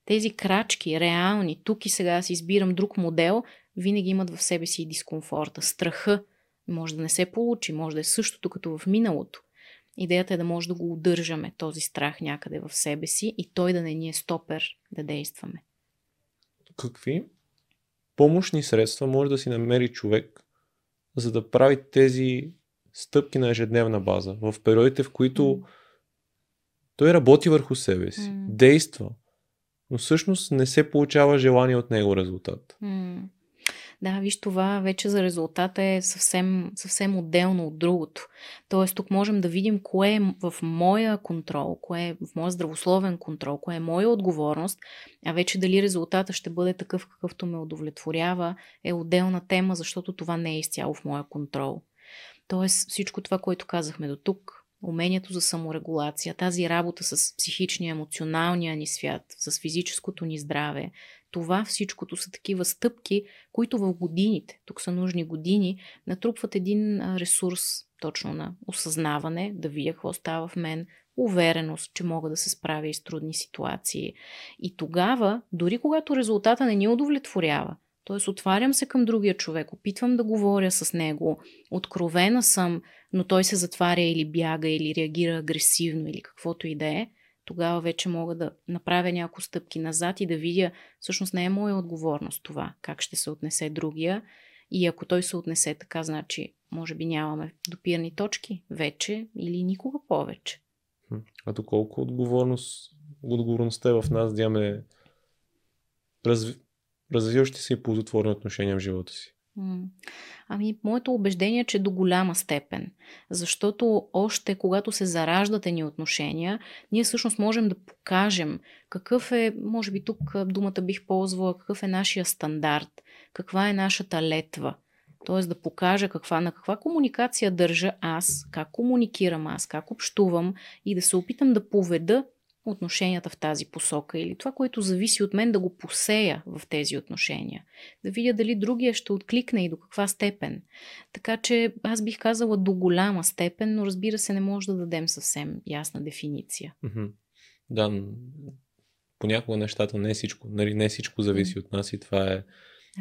Тези крачки, реални, тук и сега си избирам друг модел, винаги имат в себе си и дискомфорта, страха. Може да не се получи, може да е същото като в миналото. Идеята е да може да го удържаме, този страх някъде в себе си и той да не ни е стопер да действаме. Какви помощни средства може да си намери човек, за да прави тези стъпки на ежедневна база, в периодите, в които mm. той работи върху себе си, mm. действа, но всъщност не се получава желание от него резултат. Mm. Да, виж, това вече за резултата е съвсем, съвсем отделно от другото. Тоест, тук можем да видим кое е в моя контрол, кое е в моя здравословен контрол, кое е моя отговорност, а вече дали резултата ще бъде такъв, какъвто ме удовлетворява, е отделна тема, защото това не е изцяло в моя контрол. Тоест, всичко това, което казахме до тук, умението за саморегулация, тази работа с психичния, емоционалния ни свят, с физическото ни здраве, това всичкото са такива стъпки, които в годините, тук са нужни години, натрупват един ресурс точно на осъзнаване, да видя какво става в мен, увереност, че мога да се справя и с трудни ситуации. И тогава, дори когато резултата не ни удовлетворява, т.е. отварям се към другия човек, опитвам да говоря с него, откровена съм, но той се затваря или бяга, или реагира агресивно, или каквото и да е, тогава вече мога да направя няколко стъпки назад и да видя, всъщност не е моя отговорност това, как ще се отнесе другия. И ако той се отнесе така, значи, може би нямаме допирани точки вече или никога повече. А доколко отговорност, отговорността е в нас да имаме разви, развиващи се и ползотворни отношения в живота си? Ами, моето убеждение е, че до голяма степен. Защото още когато се зараждат ни отношения, ние всъщност можем да покажем какъв е, може би тук думата бих ползвала, какъв е нашия стандарт, каква е нашата летва. Тоест да покажа каква, на каква комуникация държа аз, как комуникирам аз, как общувам и да се опитам да поведа отношенията в тази посока или това, което зависи от мен да го посея в тези отношения. Да видя дали другия ще откликне и до каква степен. Така че аз бих казала до голяма степен, но разбира се не може да дадем съвсем ясна дефиниция. Mm-hmm. Да, понякога нещата не е всичко. Нали, не всичко зависи mm-hmm. от нас и това е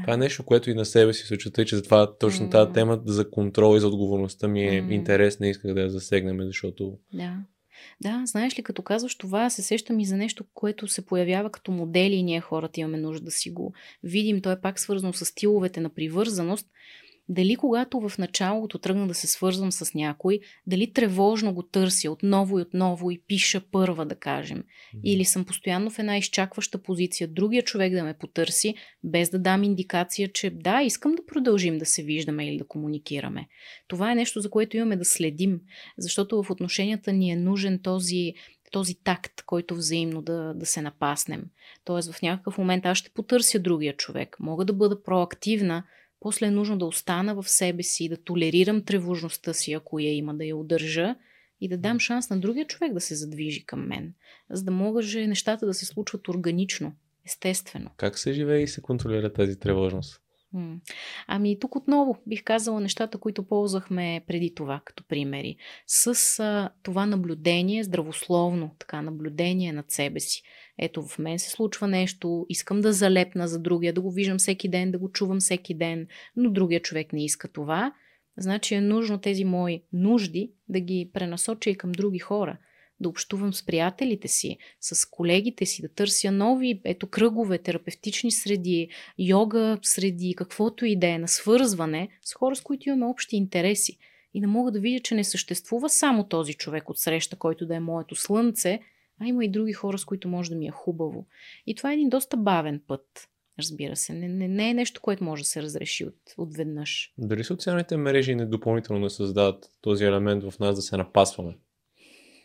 това е нещо, което и на себе си се тъй, че затова точно mm. тази тема за контрол и за отговорността ми е mm. интересна и исках да я засегнем, защото да. Да, знаеш ли, като казваш това, се сещам и за нещо, което се появява като модели и ние хората имаме нужда да си го видим. То е пак свързано с стиловете на привързаност дали когато в началото тръгна да се свързвам с някой, дали тревожно го търся отново и отново и пиша първа, да кажем. Или съм постоянно в една изчакваща позиция, другия човек да ме потърси, без да дам индикация, че да, искам да продължим да се виждаме или да комуникираме. Това е нещо, за което имаме да следим, защото в отношенията ни е нужен този този такт, който взаимно да, да се напаснем. Тоест в някакъв момент аз ще потърся другия човек. Мога да бъда проактивна, после е нужно да остана в себе си, да толерирам тревожността си, ако я има, да я удържа и да дам шанс на другия човек да се задвижи към мен, за да може нещата да се случват органично, естествено. Как се живее и се контролира тази тревожност? Ами тук отново бих казала нещата, които ползвахме преди това като примери. С а, това наблюдение, здравословно така наблюдение над себе си. Ето в мен се случва нещо, искам да залепна за другия, да го виждам всеки ден, да го чувам всеки ден, но другия човек не иска това. значи е нужно тези мои нужди да ги пренасоча и към други хора. Да общувам с приятелите си, с колегите си, да търся нови, ето кръгове, терапевтични среди, йога среди, каквото и да е, на свързване с хора, с които имаме общи интереси. И да мога да видя, че не съществува само този човек от среща, който да е моето слънце, а има и други хора, с които може да ми е хубаво. И това е един доста бавен път. Разбира се, не, не, не е нещо, което може да се разреши от, отведнъж. Дали социалните мрежи не допълнително не създават този елемент в нас да се напасваме?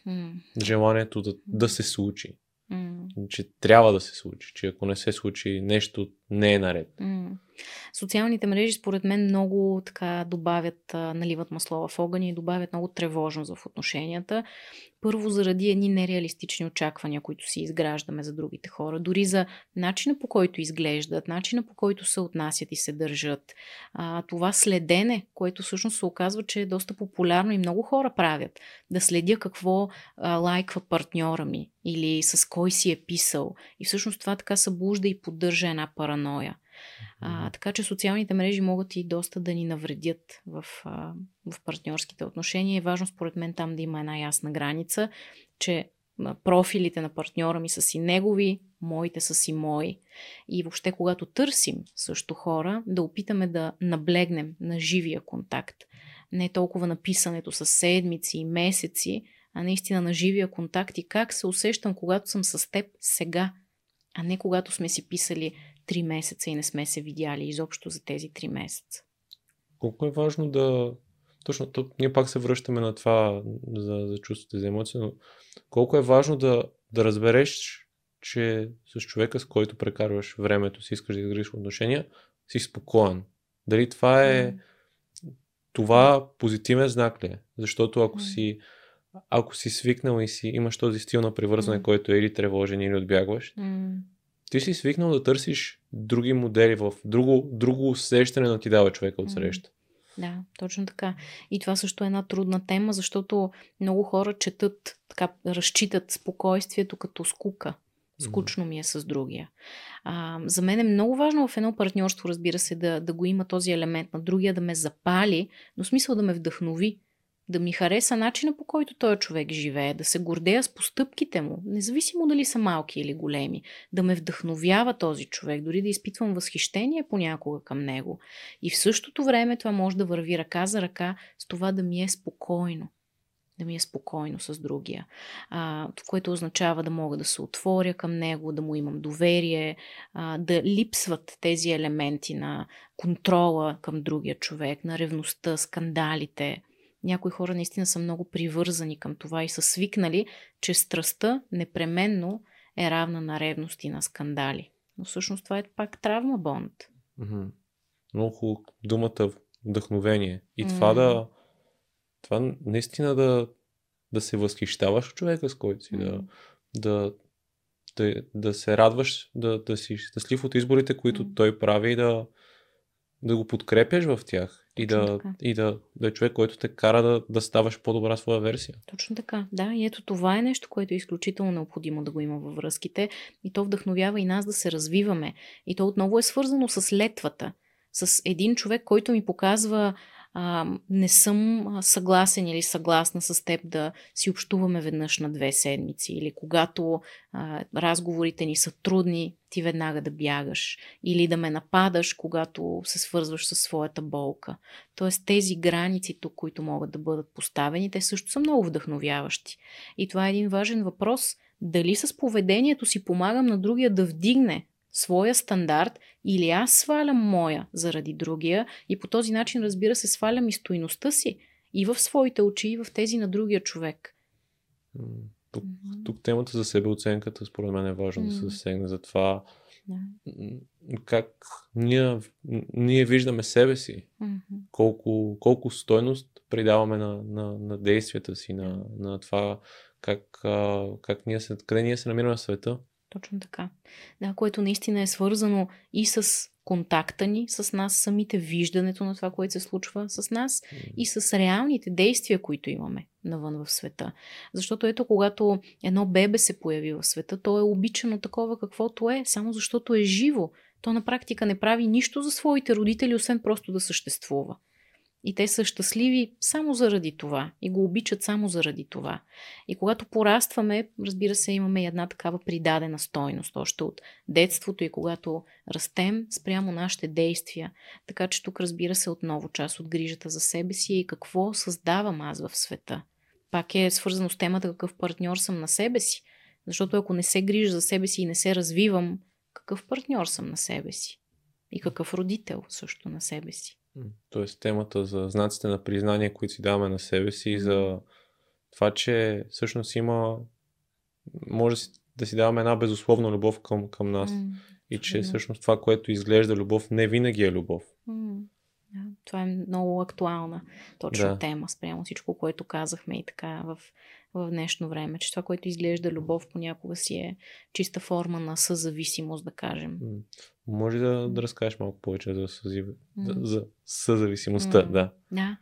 Mm. Желанието да, да се случи. Mm. Че трябва да се случи. Че ако не се случи, нещо не е наред. Mm. Социалните мрежи, според мен, много така добавят, наливат масло в огъня и добавят много тревожност в отношенията. Първо, заради едни нереалистични очаквания, които си изграждаме за другите хора, дори за начина по който изглеждат, начина по който се отнасят и се държат. А, това следене, което всъщност се оказва, че е доста популярно и много хора правят. Да следя какво а, лайква партньора ми или с кой си е писал. И всъщност това така събужда и поддържа една параноя. А, така че социалните мрежи могат и доста да ни навредят в, а, в партньорските отношения. Е важно според мен там да има една ясна граница, че профилите на партньора ми са си негови, моите са си мои. И въобще, когато търсим също хора, да опитаме да наблегнем на живия контакт. Не толкова на писането с седмици и месеци, а наистина на живия контакт и как се усещам, когато съм с теб сега, а не когато сме си писали три месеца и не сме се видяли изобщо за тези три месеца. Колко е важно да. Точно, то, ние пак се връщаме на това за, за чувството за емоция, но колко е важно да, да разбереш, че с човека, с който прекарваш времето си, искаш да изградиш отношения, си спокоен. Дали това е. Това позитивен знак ли е? Защото ако си ако си свикнал и си имаш този стил на привързване, mm. който е или тревожен, или отбягваш, mm ти си свикнал да търсиш други модели в друго, друго усещане на ти дава човека от среща. Да, точно така. И това също е една трудна тема, защото много хора четат, така, разчитат спокойствието като скука. Скучно ми е с другия. А, за мен е много важно в едно партньорство, разбира се, да, да го има този елемент на другия, да ме запали, но смисъл да ме вдъхнови да ми хареса начина по който този човек живее, да се гордея с постъпките му, независимо дали са малки или големи, да ме вдъхновява този човек, дори да изпитвам възхищение понякога към него. И в същото време това може да върви ръка за ръка с това да ми е спокойно. Да ми е спокойно с другия. А, което означава да мога да се отворя към него, да му имам доверие, а, да липсват тези елементи на контрола към другия човек, на ревността, скандалите някои хора наистина са много привързани към това и са свикнали, че страстта непременно е равна на ревност и на скандали. Но всъщност това е пак травма бонд. Mm-hmm. Много хубаво думата вдъхновение. И mm-hmm. това да. Това наистина да, да се възхищаваш от човека, с който си, mm-hmm. да, да, да, да се радваш, да, да си щастлив от изборите, които mm-hmm. той прави и да, да го подкрепяш в тях. И, да, и да, да е човек, който те кара да, да ставаш по-добра своя версия. Точно така, да. И ето това е нещо, което е изключително необходимо да го има във връзките. И то вдъхновява и нас да се развиваме. И то отново е свързано с летвата. С един човек, който ми показва а, не съм съгласен или съгласна с теб да си общуваме веднъж на две седмици или когато а, разговорите ни са трудни, ти веднага да бягаш или да ме нападаш, когато се свързваш със своята болка. Тоест тези граници тук, които могат да бъдат поставени, те също са много вдъхновяващи. И това е един важен въпрос. Дали с поведението си помагам на другия да вдигне своя стандарт или аз свалям моя заради другия и по този начин, разбира се, свалям и стойността си и в своите очи, и в тези на другия човек. Тук, тук темата за себеоценката, според мен е важно mm-hmm. да се засегне за това yeah. как ние, ние виждаме себе си, mm-hmm. колко, колко стойност придаваме на, на, на действията си, на, на това как, как ние се, къде ние се намираме в света. Точно така. Да, което наистина е свързано и с контакта ни с нас, самите виждането на това, което се случва с нас и с реалните действия, които имаме навън в света. Защото ето, когато едно бебе се появи в света, то е обичано такова каквото е, само защото е живо. То на практика не прави нищо за своите родители, освен просто да съществува. И те са щастливи само заради това. И го обичат само заради това. И когато порастваме, разбира се, имаме една такава придадена стойност още от детството и когато растем спрямо нашите действия. Така че тук, разбира се, отново част от грижата за себе си и какво създавам аз в света. Пак е свързано с темата какъв партньор съм на себе си. Защото ако не се грижа за себе си и не се развивам, какъв партньор съм на себе си? И какъв родител също на себе си? Тоест темата за знаците на признание, които си даваме на себе си и за това, че всъщност има може да си даваме една безусловна любов към, към нас. Mm, и че всъщност това, което изглежда любов, не винаги е любов. Mm. Да, това е много актуална точно да. тема спрямо всичко, което казахме и така в, в днешно време. Че това, което изглежда любов, понякога си е чиста форма на съзависимост, да кажем. Може да, да разкажеш малко повече за, съзив... mm. за съзависимостта, mm. да. Да.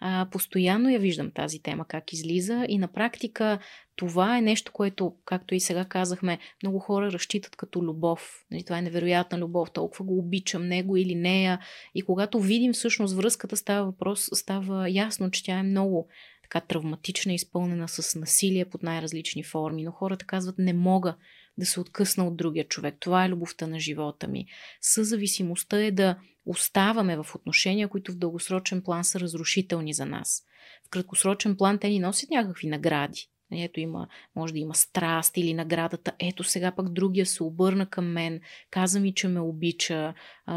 А, постоянно я виждам тази тема, как излиза и на практика това е нещо, което, както и сега казахме, много хора разчитат като любов. Нали, това е невероятна любов, толкова го обичам него или нея. И когато видим всъщност връзката, става въпрос, става ясно, че тя е много така травматична, изпълнена с насилие под най-различни форми. Но хората казват, не мога да се откъсна от другия човек. Това е любовта на живота ми. Съзависимостта е да оставаме в отношения, които в дългосрочен план са разрушителни за нас. В краткосрочен план те ни носят някакви награди. Ето има, може да има страст или наградата. Ето сега пък другия се обърна към мен, каза ми, че ме обича,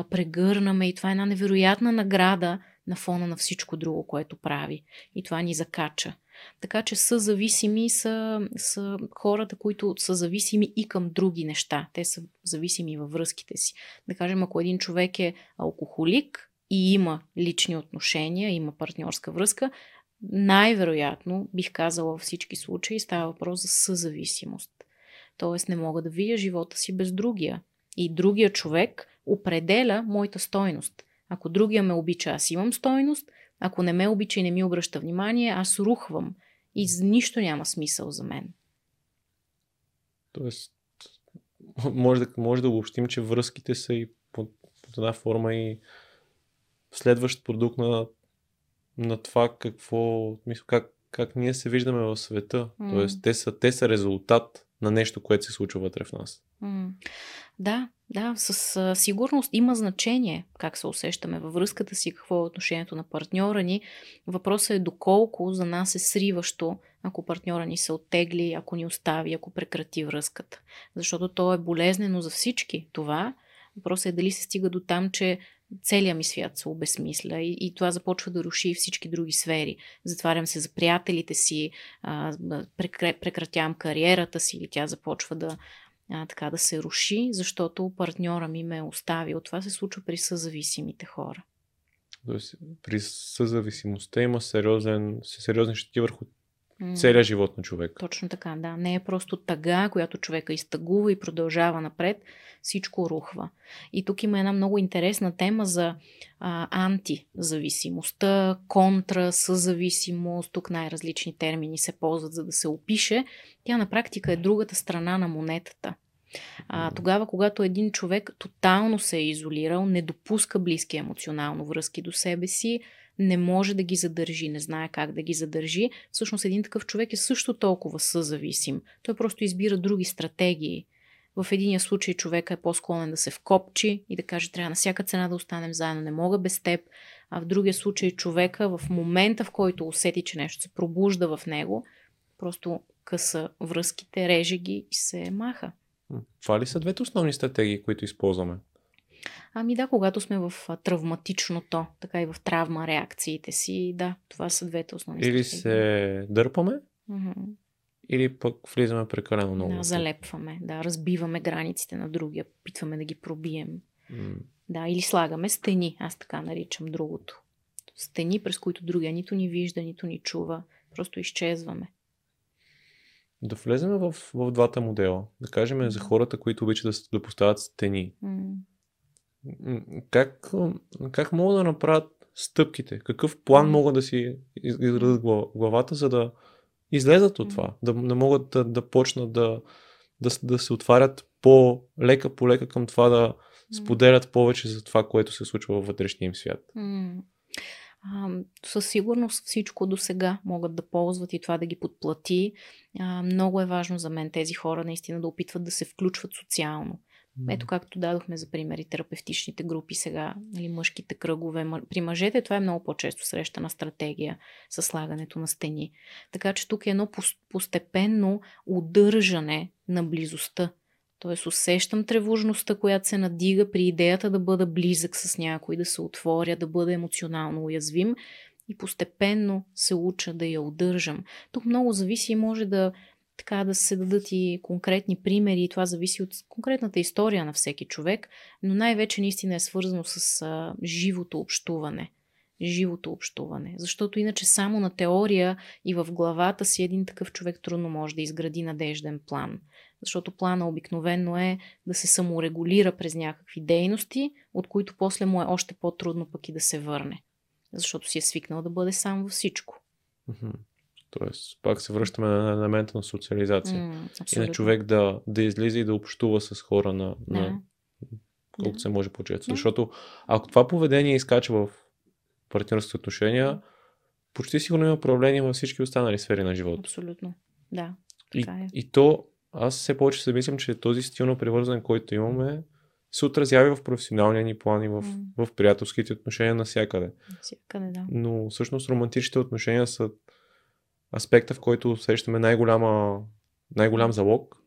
прегърна ме и това е една невероятна награда на фона на всичко друго, което прави. И това ни закача. Така че са зависими са, са хората, които са зависими и към други неща. Те са зависими във връзките си. Да кажем, ако един човек е алкохолик и има лични отношения, има партньорска връзка, най-вероятно, бих казала във всички случаи, става въпрос за съзависимост. Тоест не мога да видя живота си без другия. И другия човек определя моята стойност. Ако другия ме обича, аз имам стойност. Ако не ме обича и не ми обръща внимание, аз рухвам. И нищо няма смисъл за мен. Тоест, може да, може да обобщим, че връзките са и под, под една форма и следващ продукт на на това какво, мисля, как, как ние се виждаме в света. Mm. Тоест, те са, те са резултат на нещо, което се случва вътре в нас. Mm. Да, да, със сигурност има значение как се усещаме във връзката си, какво е отношението на партньора ни. Въпросът е доколко за нас е сриващо, ако партньора ни се оттегли, ако ни остави, ако прекрати връзката. Защото то е болезнено за всички това. Въпросът е дали се стига до там, че целият ми свят се обесмисля и, и това започва да руши всички други сфери. Затварям се за приятелите си, а, прекратявам кариерата си или тя започва да, а, така да се руши, защото партньора ми ме е оставил. Това се случва при съзависимите хора. Тоест, при съзависимостта има сериозен, сериозни щети върху целият живот на човек. Точно така, да. Не е просто тъга, която човека изтъгува и продължава напред. Всичко рухва. И тук има една много интересна тема за а, антизависимостта, контра, съзависимост. Тук най-различни термини се ползват, за да се опише. Тя на практика е другата страна на монетата. А, тогава, когато един човек тотално се е изолирал, не допуска близки емоционално връзки до себе си, не може да ги задържи, не знае как да ги задържи. Всъщност един такъв човек е също толкова съзависим. Той просто избира други стратегии. В единия случай човека е по-склонен да се вкопчи и да каже, трябва на всяка цена да останем заедно, не мога без теб. А в другия случай човека в момента, в който усети, че нещо се пробужда в него, просто къса връзките, реже ги и се маха. Това ли са двете основни стратегии, които използваме? Ами да, когато сме в травматичното, така и в травма реакциите си, да, това са двете основни Или се дърпаме, mm-hmm. или пък влизаме прекалено много. Да, залепваме, да, разбиваме границите на другия, питваме да ги пробием. Mm. Да, или слагаме стени, аз така наричам другото. Стени, през които другия нито ни вижда, нито ни чува, просто изчезваме. Да влезем в, в двата модела. Да кажем за хората, които обичат да, да поставят стени. Mm как, как могат да направят стъпките? Какъв план могат да си изградат главата, за да излезат от това? Да, да могат да, да почнат да, да, да се отварят по-лека по лека към това да споделят повече за това, което се случва във вътрешния им свят. а, със сигурност всичко до сега могат да ползват и това да ги подплати. А, много е важно за мен тези хора наистина да опитват да се включват социално. Ето както дадохме за примери терапевтичните групи сега, нали, мъжките кръгове. При мъжете това е много по-често срещана стратегия с слагането на стени. Така че тук е едно постепенно удържане на близостта. Тоест усещам тревожността, която се надига при идеята да бъда близък с някой, да се отворя, да бъда емоционално уязвим и постепенно се уча да я удържам. Тук много зависи и може да така да се дадат и конкретни примери и това зависи от конкретната история на всеки човек, но най-вече наистина е свързано с а, живото общуване. Живото общуване. Защото иначе само на теория и в главата си един такъв човек трудно може да изгради надежден план. Защото плана обикновено е да се саморегулира през някакви дейности, от които после му е още по-трудно пък и да се върне. Защото си е свикнал да бъде сам във всичко. Тоест, пак се връщаме на елемента на социализация. Mm, и на човек да, да излиза и да общува с хора на, да. на колкото да. се може по-често. Да. Защото ако това поведение изкача в партньорските отношения, почти сигурно има проблеми във всички останали сфери на живота. Абсолютно. Да. И, е. и то, аз все повече се мислям, че този стил на привързване, който имаме, се отразява в професионалния ни план и в, mm. в приятелските отношения навсякъде. Навсякъде, да. Но всъщност романтичните отношения са аспекта, в който срещаме най-голяма, най-голям залог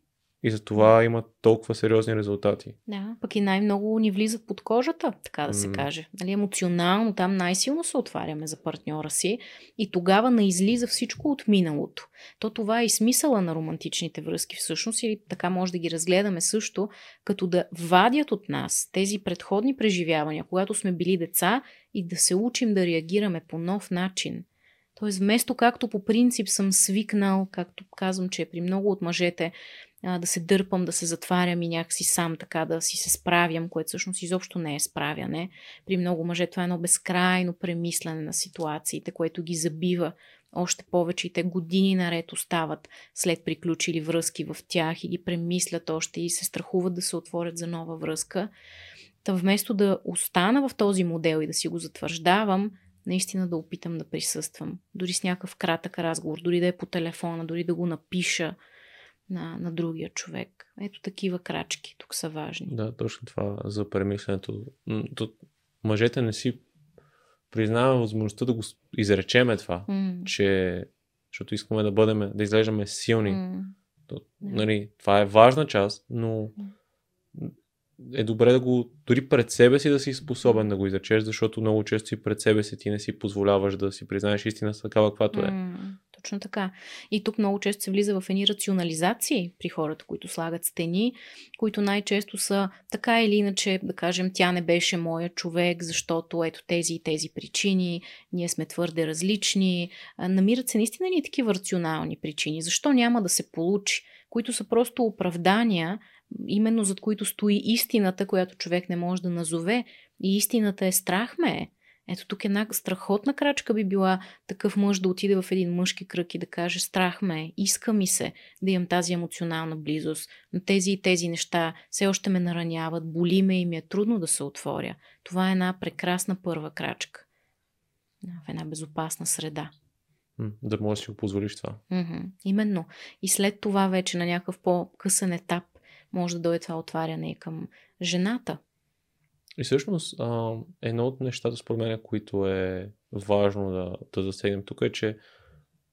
и за това има толкова сериозни резултати. Да, пък и най-много ни влизат под кожата, така да се mm. каже. Нали, емоционално там най-силно се отваряме за партньора си и тогава наизлиза всичко от миналото. То това е и смисъла на романтичните връзки всъщност или така може да ги разгледаме също, като да вадят от нас тези предходни преживявания, когато сме били деца и да се учим да реагираме по нов начин. Тоест, вместо както по принцип съм свикнал, както казвам, че при много от мъжете да се дърпам, да се затварям и някакси сам така да си се справям, което всъщност изобщо не е справяне. При много мъже това е едно безкрайно премислене на ситуациите, което ги забива още повече и те години наред остават след приключили връзки в тях и ги премислят още и се страхуват да се отворят за нова връзка. Та вместо да остана в този модел и да си го затвърждавам, наистина да опитам да присъствам. Дори с някакъв кратък разговор, дори да е по телефона, дори да го напиша на, на другия човек. Ето такива крачки тук са важни. Да, точно това за премисленето. Мъжете не си признава възможността да го изречеме това, mm. че защото искаме да бъдем, да изглеждаме силни. Mm. То, нали, това е важна част, но mm е добре да го, дори пред себе си да си способен да го изречеш, защото много често и пред себе си ти не си позволяваш да си признаеш истина такава, каквато е. Mm, точно така. И тук много често се влиза в едни рационализации при хората, които слагат стени, които най-често са така или иначе, да кажем, тя не беше моя човек, защото ето тези и тези причини, ние сме твърде различни. Намират се наистина ни такива рационални причини. Защо няма да се получи? които са просто оправдания именно зад които стои истината, която човек не може да назове. И истината е страх ме. Ето тук една страхотна крачка би била такъв мъж да отиде в един мъжки кръг и да каже страх ме, иска ми се да имам тази емоционална близост, но тези и тези неща все още ме нараняват, боли ме и ми е трудно да се отворя. Това е една прекрасна първа крачка в една безопасна среда. Да можеш да си го позволиш това. Mm-hmm. Именно. И след това вече на някакъв по-късен етап може да дойде това отваряне и към жената. И всъщност, а, едно от нещата, според мен, които е важно да, да засегнем тук е, че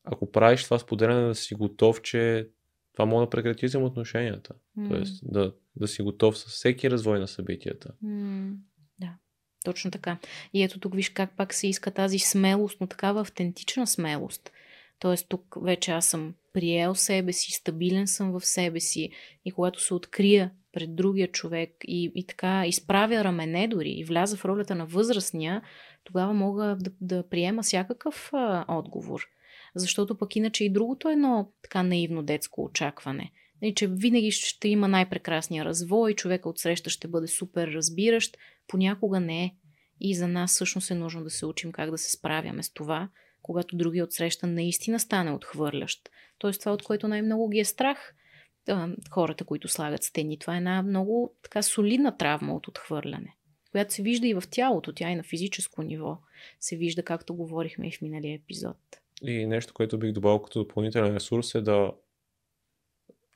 ако правиш това споделяне, да си готов, че това може да прекрати взаимоотношенията. Mm. Тоест, да, да си готов с всеки развой на събитията. Mm. Да, точно така. И ето тук виж как пак се иска тази смелост, но такава автентична смелост. Тоест тук вече аз съм приел себе си, стабилен съм в себе си и когато се открия пред другия човек и, и така изправя рамене дори и вляза в ролята на възрастния, тогава мога да, да приема всякакъв а, отговор. Защото пък иначе и другото е едно така наивно детско очакване. И, че винаги ще има най-прекрасния развой, човека отсреща ще бъде супер разбиращ, понякога не е. И за нас всъщност е нужно да се учим как да се справяме с това, когато другия отсреща наистина стане отхвърлящ. Тоест това, от което най-много ги е страх хората, които слагат стени. Това е една много така солидна травма от отхвърляне. която се вижда и в тялото, тя и на физическо ниво се вижда, както говорихме и в миналия епизод. И нещо, което бих добавил като допълнителен ресурс е да,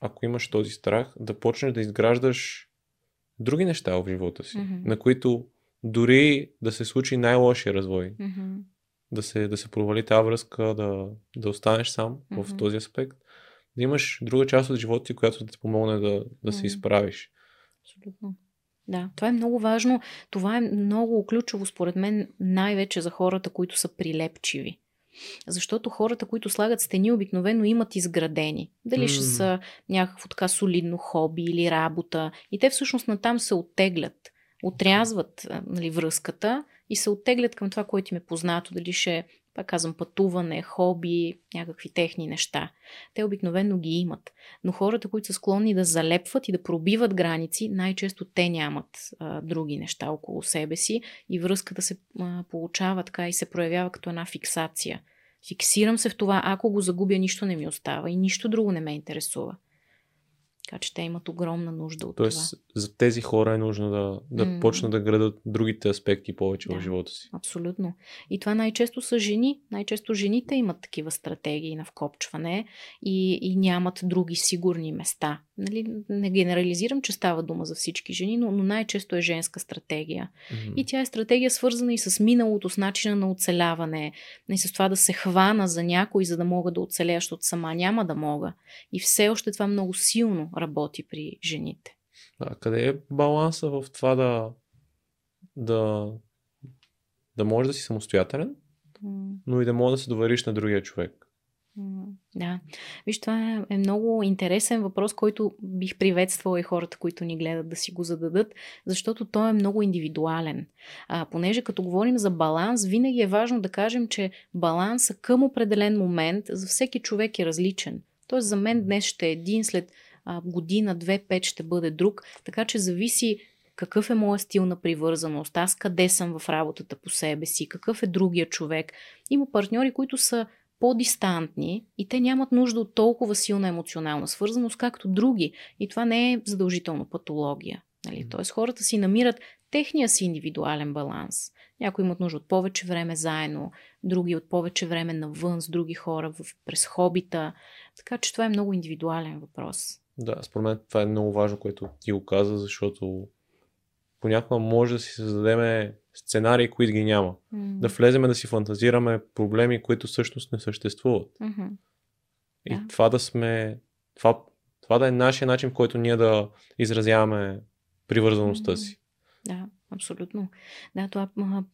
ако имаш този страх, да почнеш да изграждаш други неща в живота си, mm-hmm. на които дори да се случи най-лошия развой, mm-hmm. Да, се, да се провали тази връзка, да, да останеш сам mm-hmm. в този аспект, да имаш друга част от живота ти, която да ти помогне да, да се изправиш. Абсолютно. Да, това е много важно. Това е много ключово, според мен, най-вече за хората, които са прилепчиви. Защото хората, които слагат стени, обикновено имат изградени. Дали mm. ще са някакво така солидно хоби или работа. И те всъщност натам се оттеглят. Отрязват нали, връзката и се оттеглят към това, което им е познато. Дали ще пак казвам, пътуване, хоби, някакви техни неща. Те обикновено ги имат. Но хората, които са склонни да залепват и да пробиват граници, най-често те нямат а, други неща около себе си и връзката се а, получава така и се проявява като една фиксация. Фиксирам се в това, ако го загубя, нищо не ми остава и нищо друго не ме интересува. Така че те имат огромна нужда от Тоест, това. за тези хора е нужно да, да mm. почнат да градат другите аспекти повече да, в живота си. Абсолютно. И това най-често са жени. Най-често жените имат такива стратегии на вкопчване и, и нямат други сигурни места. Нали, не генерализирам, че става дума за всички жени, но, но най-често е женска стратегия. Mm-hmm. И тя е стратегия свързана и с миналото, с начина на оцеляване, и с това да се хвана за някой, за да мога да оцелея, защото сама няма да мога. И все още това много силно работи при жените. А къде е баланса в това да, да, да можеш да си самостоятелен, mm. но и да можеш да се довериш на другия човек? Да. Виж, това е много интересен въпрос, който бих приветствала и хората, които ни гледат да си го зададат, защото той е много индивидуален. А, понеже като говорим за баланс, винаги е важно да кажем, че баланса към определен момент за всеки човек е различен. Тоест за мен днес ще е един, след а, година, две, пет ще бъде друг, така че зависи какъв е моят стил на привързаност, аз къде съм в работата по себе си, какъв е другия човек. Има партньори, които са по-дистантни и те нямат нужда от толкова силна емоционална свързаност, както други. И това не е задължително патология. Нали? Тоест хората си намират техния си индивидуален баланс. Някои имат нужда от повече време заедно, други от повече време навън с други хора в, през хобита. Така че това е много индивидуален въпрос. Да, според мен това е много важно, което ти го каза, защото понякога може да си създадем сценарии, които ги няма. Mm-hmm. Да влеземе да си фантазираме проблеми, които всъщност не съществуват. Mm-hmm. И yeah. това да сме. Това, това да е нашия начин, в който ние да изразяваме привързаността mm-hmm. си. Да, абсолютно. Да, това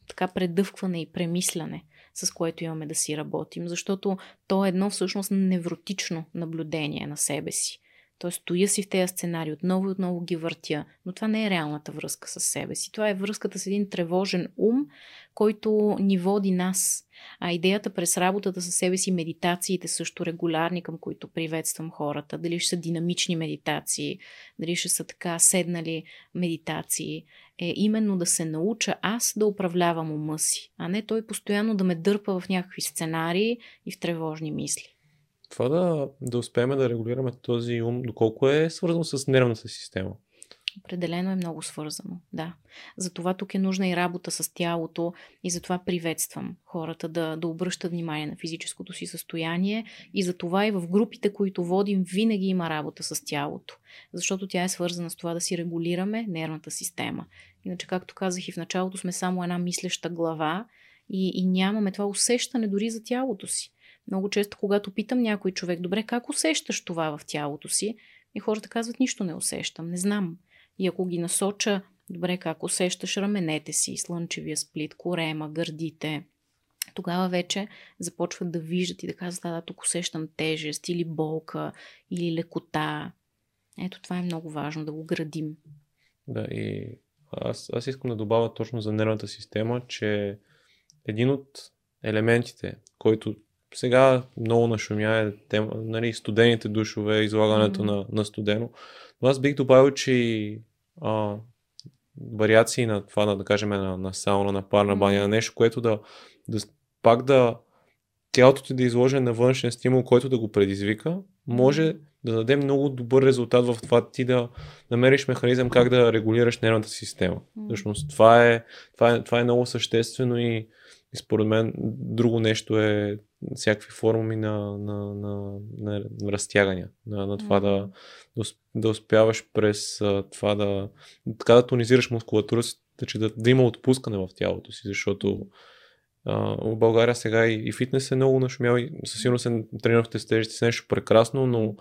така предъвкване и премисляне, с което имаме да си работим, защото то е едно всъщност невротично наблюдение на себе си. Тоест, стоя си в тези сценарии, отново и отново ги въртя, но това не е реалната връзка с себе си. Това е връзката с един тревожен ум, който ни води нас. А идеята през работата със себе си, медитациите също регулярни, към които приветствам хората, дали ще са динамични медитации, дали ще са така седнали медитации, е именно да се науча аз да управлявам ума си, а не той постоянно да ме дърпа в някакви сценарии и в тревожни мисли това да, да успеем да регулираме този ум, доколко е свързано с нервната система? Определено е много свързано, да. Затова тук е нужна и работа с тялото и затова приветствам хората да, да обръщат внимание на физическото си състояние и затова и в групите, които водим, винаги има работа с тялото, защото тя е свързана с това да си регулираме нервната система. Иначе, както казах и в началото, сме само една мислеща глава и, и нямаме това усещане дори за тялото си. Много често, когато питам някой човек, добре, как усещаш това в тялото си? И хората казват, нищо не усещам, не знам. И ако ги насоча, добре, как усещаш раменете си, слънчевия сплит, корема, гърдите, тогава вече започват да виждат и да казват, да, да, тук усещам тежест или болка или лекота. Ето това е много важно да го градим. Да, и аз, аз искам да добавя точно за нервната система, че един от елементите, който сега много нашумя е тема, нали, студените душове, излагането mm-hmm. на, на студено. Но аз бих добавил, че и а, вариации на това, на, да кажем, на, на сауна, на парна баня, mm-hmm. на нещо, което да, да пак да тялото ти да изложи на външен стимул, който да го предизвика, може да даде много добър резултат в това ти да намериш механизъм как да регулираш нервната система. Всъщност това е, това е, това е много съществено и, и според мен друго нещо е всякакви форми на, на, на, на, на разтягания, на, на това да, да успяваш през това да така да тонизираш мускулатура, че да, да има отпускане в тялото си, защото а, в България сега и, и фитнес е много нашумял и със сигурност се тренировките с тежести са нещо прекрасно, но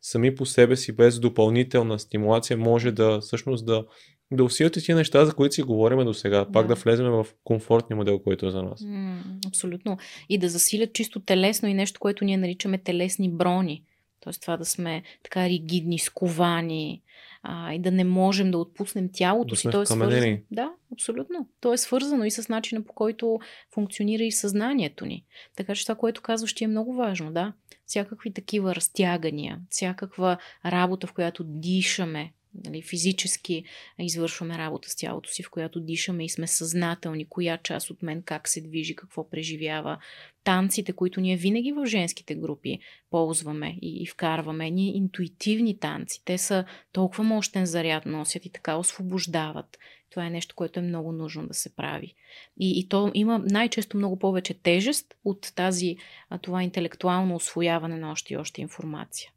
сами по себе си без допълнителна стимулация може да всъщност да, да усилите тези неща, за които си говорим до сега. Да. Пак да влезем в комфортния модел, който е за нас. М, абсолютно. И да засилят чисто телесно и нещо, което ние наричаме телесни брони. Тоест това да сме така ригидни, сковани а, и да не можем да отпуснем тялото да си. То е свързано. Да, абсолютно. То е свързано и с начина по който функционира и съзнанието ни. Така че това, което казваш, ти е много важно, да. Всякакви такива разтягания, всякаква работа, в която дишаме, нали, физически извършваме работа с тялото си, в която дишаме и сме съзнателни, коя част от мен как се движи, какво преживява. Танците, които ние винаги в женските групи ползваме и, и вкарваме, ние интуитивни танци, те са толкова мощен заряд носят и така освобождават. Това е нещо, което е много нужно да се прави. И, и то има най-често много повече тежест от тази, това интелектуално освояване на още и още информация.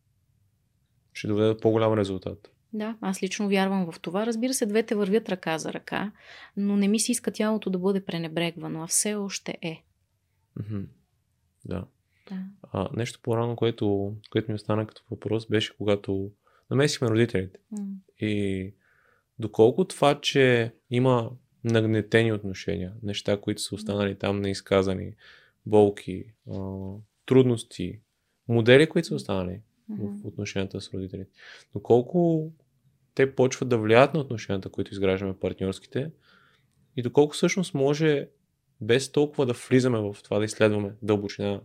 Ще доведе по-голям резултат. Да, аз лично вярвам в това. Разбира се, двете вървят ръка за ръка, но не ми се иска тялото да бъде пренебрегвано, а все още е. Mm-hmm. Да. да. А, нещо по-рано, което, което ми остана като въпрос, беше когато намесихме родителите. Mm. И доколко това, че има нагнетени отношения, неща, които са останали там неизказани, болки, а, трудности, модели, които са останали mm-hmm. в отношенията с родителите. Доколко те почват да влияят на отношенията, които изграждаме партньорските и доколко всъщност може без толкова да влизаме в това да изследваме дълбочина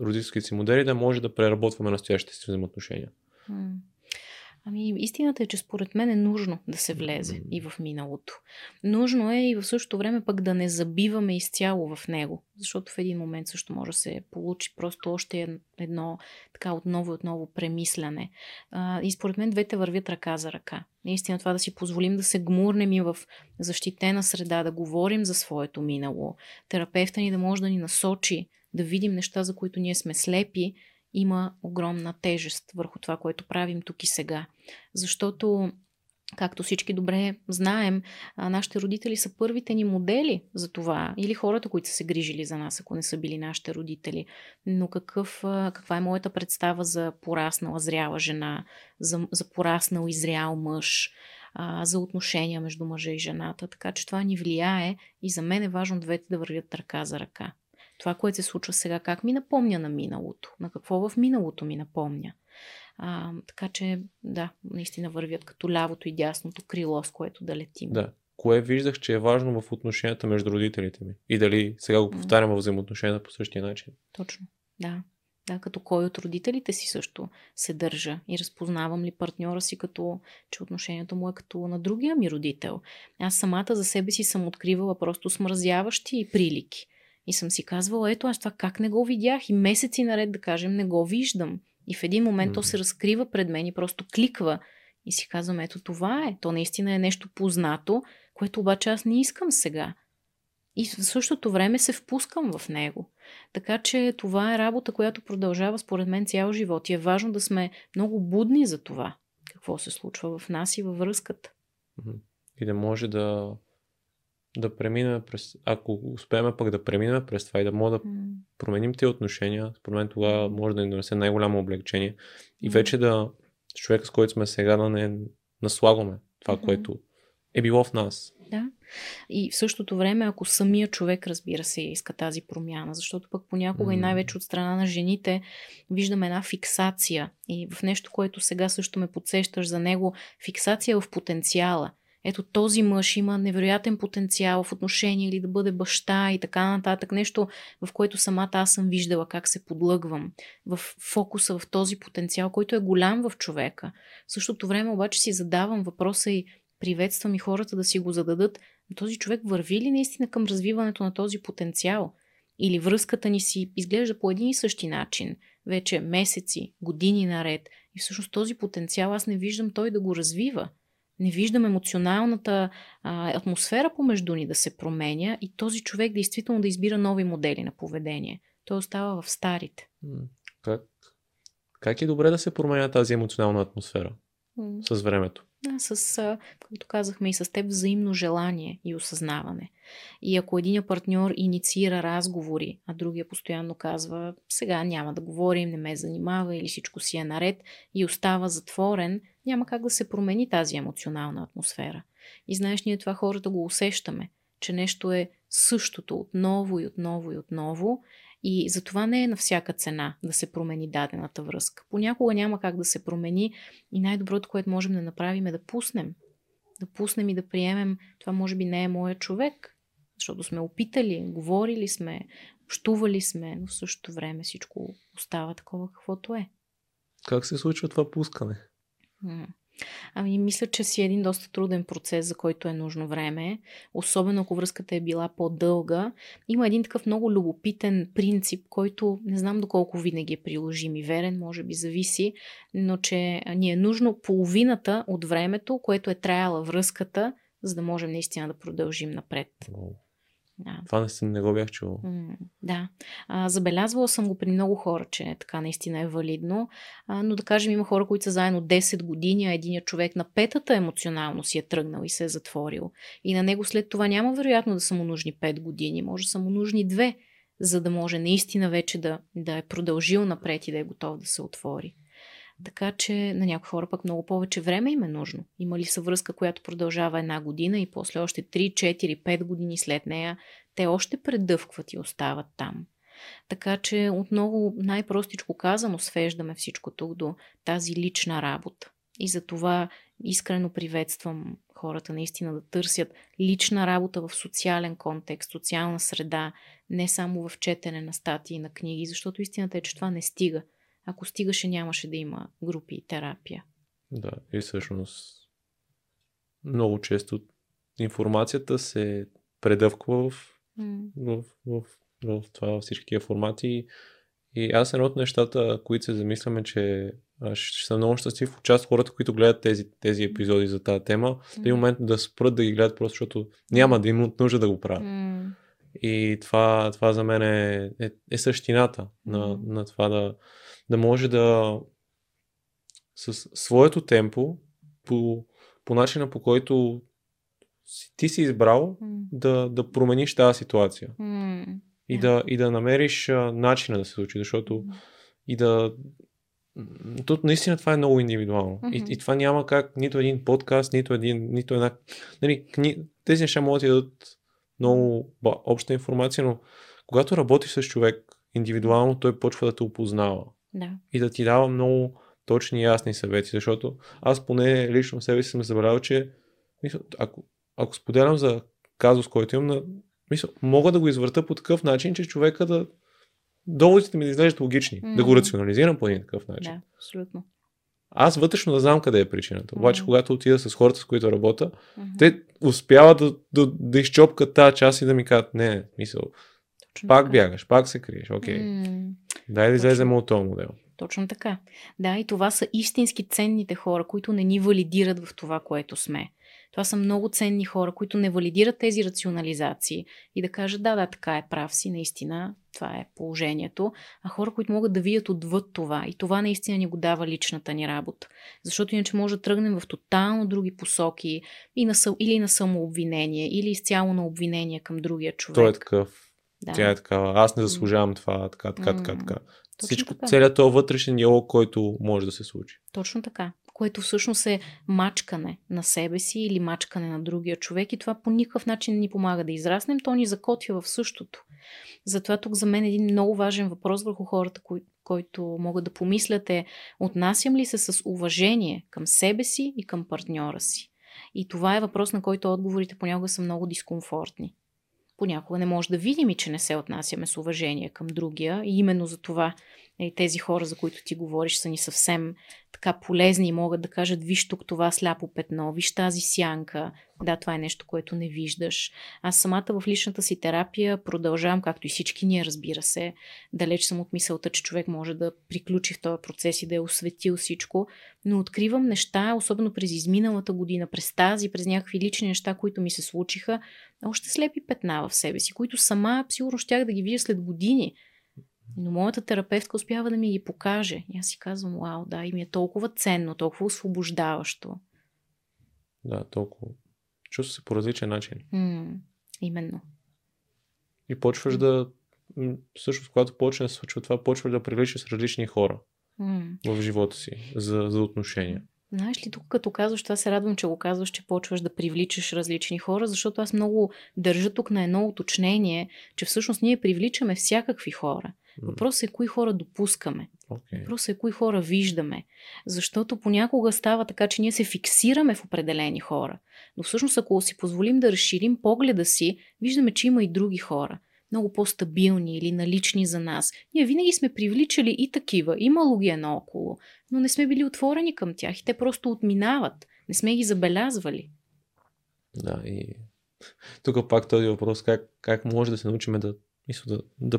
родителските си модели, да може да преработваме настоящите си взаимоотношения. Mm. Ами, истината е, че според мен е нужно да се влезе и в миналото. Нужно е и в същото време пък да не забиваме изцяло в него, защото в един момент също може да се получи просто още едно така отново и отново премисляне. А, и според мен двете вървят ръка за ръка. Наистина това да си позволим да се гмурнем и в защитена среда, да говорим за своето минало. Терапевта ни да може да ни насочи, да видим неща, за които ние сме слепи, има огромна тежест върху това, което правим тук и сега. Защото Както всички добре знаем, нашите родители са първите ни модели за това. Или хората, които са се грижили за нас, ако не са били нашите родители. Но какъв, каква е моята представа за пораснала зряла жена, за, за пораснал и зрял мъж, за отношения между мъжа и жената. Така че това ни влияе и за мен е важно двете да вървят ръка за ръка това, което се случва сега, как ми напомня на миналото, на какво в миналото ми напомня. А, така че, да, наистина вървят като лявото и дясното крило, с което да летим. Да. Кое виждах, че е важно в отношенията между родителите ми? И дали сега го повтарям в взаимоотношенията по същия начин? Точно, да. Да, като кой от родителите си също се държа и разпознавам ли партньора си като, че отношението му е като на другия ми родител. Аз самата за себе си съм откривала просто смразяващи прилики. И съм си казвала, ето аз това как не го видях и месеци наред да кажем не го виждам. И в един момент mm. то се разкрива пред мен и просто кликва. И си казвам, ето това е. То наистина е нещо познато, което обаче аз не искам сега. И в същото време се впускам в него. Така че това е работа, която продължава според мен цял живот. И е важно да сме много будни за това, какво се случва в нас и във връзката. И да може да да преминем през, ако успеем пък да преминем през това и да можем да променим тези отношения, според мен това може да ни донесе най-голямо облегчение и вече да човека, с който сме сега, да не наслагваме това, mm-hmm. което е било в нас. Да. И в същото време, ако самия човек, разбира се, иска тази промяна, защото пък понякога mm. и най-вече от страна на жените виждаме една фиксация и в нещо, което сега също ме подсещаш за него, фиксация в потенциала ето този мъж има невероятен потенциал в отношение или да бъде баща и така нататък. Нещо, в което самата аз съм виждала как се подлъгвам в фокуса в този потенциал, който е голям в човека. В същото време обаче си задавам въпроса и приветствам и хората да си го зададат. Този човек върви ли наистина към развиването на този потенциал? или връзката ни си изглежда по един и същи начин, вече месеци, години наред. И всъщност този потенциал аз не виждам той да го развива. Не виждам емоционалната а, атмосфера помежду ни да се променя и този човек действително да избира нови модели на поведение. Той остава в старите. Как, как е добре да се променя тази емоционална атмосфера mm. с времето? Да, с, както казахме и с теб, взаимно желание и осъзнаване. И ако един партньор инициира разговори, а другия постоянно казва, сега няма да говорим, не ме занимава или всичко си е наред и остава затворен, няма как да се промени тази емоционална атмосфера. И знаеш, ние това хората го усещаме, че нещо е същото отново и отново и отново и затова не е на всяка цена да се промени дадената връзка. Понякога няма как да се промени и най-доброто, което можем да направим е да пуснем. Да пуснем и да приемем, това може би не е моят човек, защото сме опитали, говорили сме, общували сме, но в същото време всичко остава такова каквото е. Как се случва това пускане? Ами, мисля, че си е един доста труден процес, за който е нужно време. Особено ако връзката е била по-дълга. Има един такъв много любопитен принцип, който не знам доколко винаги е приложим и верен, може би зависи, но че ни е нужно половината от времето, което е траяла връзката, за да можем наистина да продължим напред. Да. Това не, не го бях чувал. М- да. А, забелязвала съм го при много хора, че така наистина е валидно. А, но да кажем, има хора, които са заедно 10 години, а един човек на петата емоционално си е тръгнал и се е затворил. И на него след това няма вероятно да са му нужни 5 години, може да са му нужни 2, за да може наистина вече да, да е продължил напред и да е готов да се отвори. Така че на някои хора пък много повече време им е нужно. Има ли съвръзка, която продължава една година и после още 3, 4, 5 години след нея, те още предъвкват и остават там. Така че отново най-простичко казано свеждаме всичко тук до тази лична работа. И за това искрено приветствам хората наистина да търсят лична работа в социален контекст, социална среда, не само в четене на статии на книги, защото истината е, че това не стига. Ако стигаше, нямаше да има групи и терапия. Да, и всъщност много често информацията се предъвква в, mm. в, в, в, в това всички формати. И аз едно от нещата, които се замисляме, че ще съм много щастлив в част хората, които гледат тези, тези епизоди за тази тема, mm. в момент да спрат да ги гледат просто, защото няма да имат нужда да го правят. Mm. И това, това за мен е, е, е същината на, mm. на това да, да може да с своето темпо, по, по начина по който ти си избрал mm. да, да промениш тази ситуация. Mm. И, yeah. да, и да намериш а, начина да се случи, защото mm. и да. Тут наистина това е много индивидуално. Mm-hmm. И, и това няма как нито един подкаст, нито един, нито една. Нали, кни... Тези неща могат да дадат много обща информация, но когато работиш с човек индивидуално, той почва да те опознава. Да. И да ти дава много точни и ясни съвети, защото аз поне лично себе си съм забравил, че мисля, ако, ако споделям за казус, който имам, на, мисля, мога да го извърта по такъв начин, че човека да доводите ми да изглеждат логични, mm-hmm. да го рационализирам по един такъв начин. Да, абсолютно. Аз вътрешно да знам къде е причината. Mm-hmm. Обаче, когато отида с хората, с които работя, mm-hmm. те успяват да, да, да изчопкат тази част и да ми кажат, не, мисъл, точно пак така. бягаш, пак се криеш, окей. Okay. Mm. Дай да излезем от този модел. Точно така. Да, и това са истински ценните хора, които не ни валидират в това, което сме. Това са много ценни хора, които не валидират тези рационализации и да кажат, да, да, така е, прав си, наистина, това е положението, а хора, които могат да видят отвъд това. И това наистина ни го дава личната ни работа. Защото иначе може да тръгнем в тотално други посоки и на, или на самообвинение, или изцяло на обвинение към другия човек. Той е такъв да. Тя е такава, аз не заслужавам това, така, така, така, така. Всичко, така. целият този вътрешен диалог, който може да се случи. Точно така. Което всъщност е мачкане на себе си или мачкане на другия човек и това по никакъв начин не ни помага да израснем, то ни закотвя в същото. Затова тук за мен е един много важен въпрос върху хората, кои, който могат да помислят е отнасям ли се с уважение към себе си и към партньора си. И това е въпрос, на който отговорите понякога са много дискомфортни понякога не може да видим и че не се отнасяме с уважение към другия. И именно за това Нали, тези хора, за които ти говориш, са ни съвсем така полезни и могат да кажат, виж тук това сляпо петно, виж тази сянка. Да, това е нещо, което не виждаш. Аз самата в личната си терапия продължавам, както и всички ние, разбира се. Далеч съм от мисълта, че човек може да приключи в този процес и да е осветил всичко, но откривам неща, особено през изминалата година, през тази, през някакви лични неща, които ми се случиха, още слепи петна в себе си, които сама сигурно щях да ги видя след години но моята терапевтка успява да ми ги покаже. И аз си казвам, вау, да, и ми е толкова ценно, толкова освобождаващо. Да, толкова. Чувства се по различен начин. М- именно. И почваш да. Всъщност, когато почне да се случва това, почваш да привличаш различни хора М- в живота си за, за отношения. Знаеш ли, тук като казваш, това се радвам, че го казваш, че почваш да привличаш различни хора, защото аз много държа тук на едно уточнение, че всъщност ние привличаме всякакви хора. Въпросът е кои хора допускаме. Okay. Въпросът е кои хора виждаме. Защото понякога става така, че ние се фиксираме в определени хора. Но всъщност, ако си позволим да разширим погледа си, виждаме, че има и други хора. Много по-стабилни или налични за нас. Ние винаги сме привличали и такива. Имало ги наоколо. Но не сме били отворени към тях и те просто отминават. Не сме ги забелязвали. Да, и тук пак този въпрос, как, как може да се научим да, мисля, да, да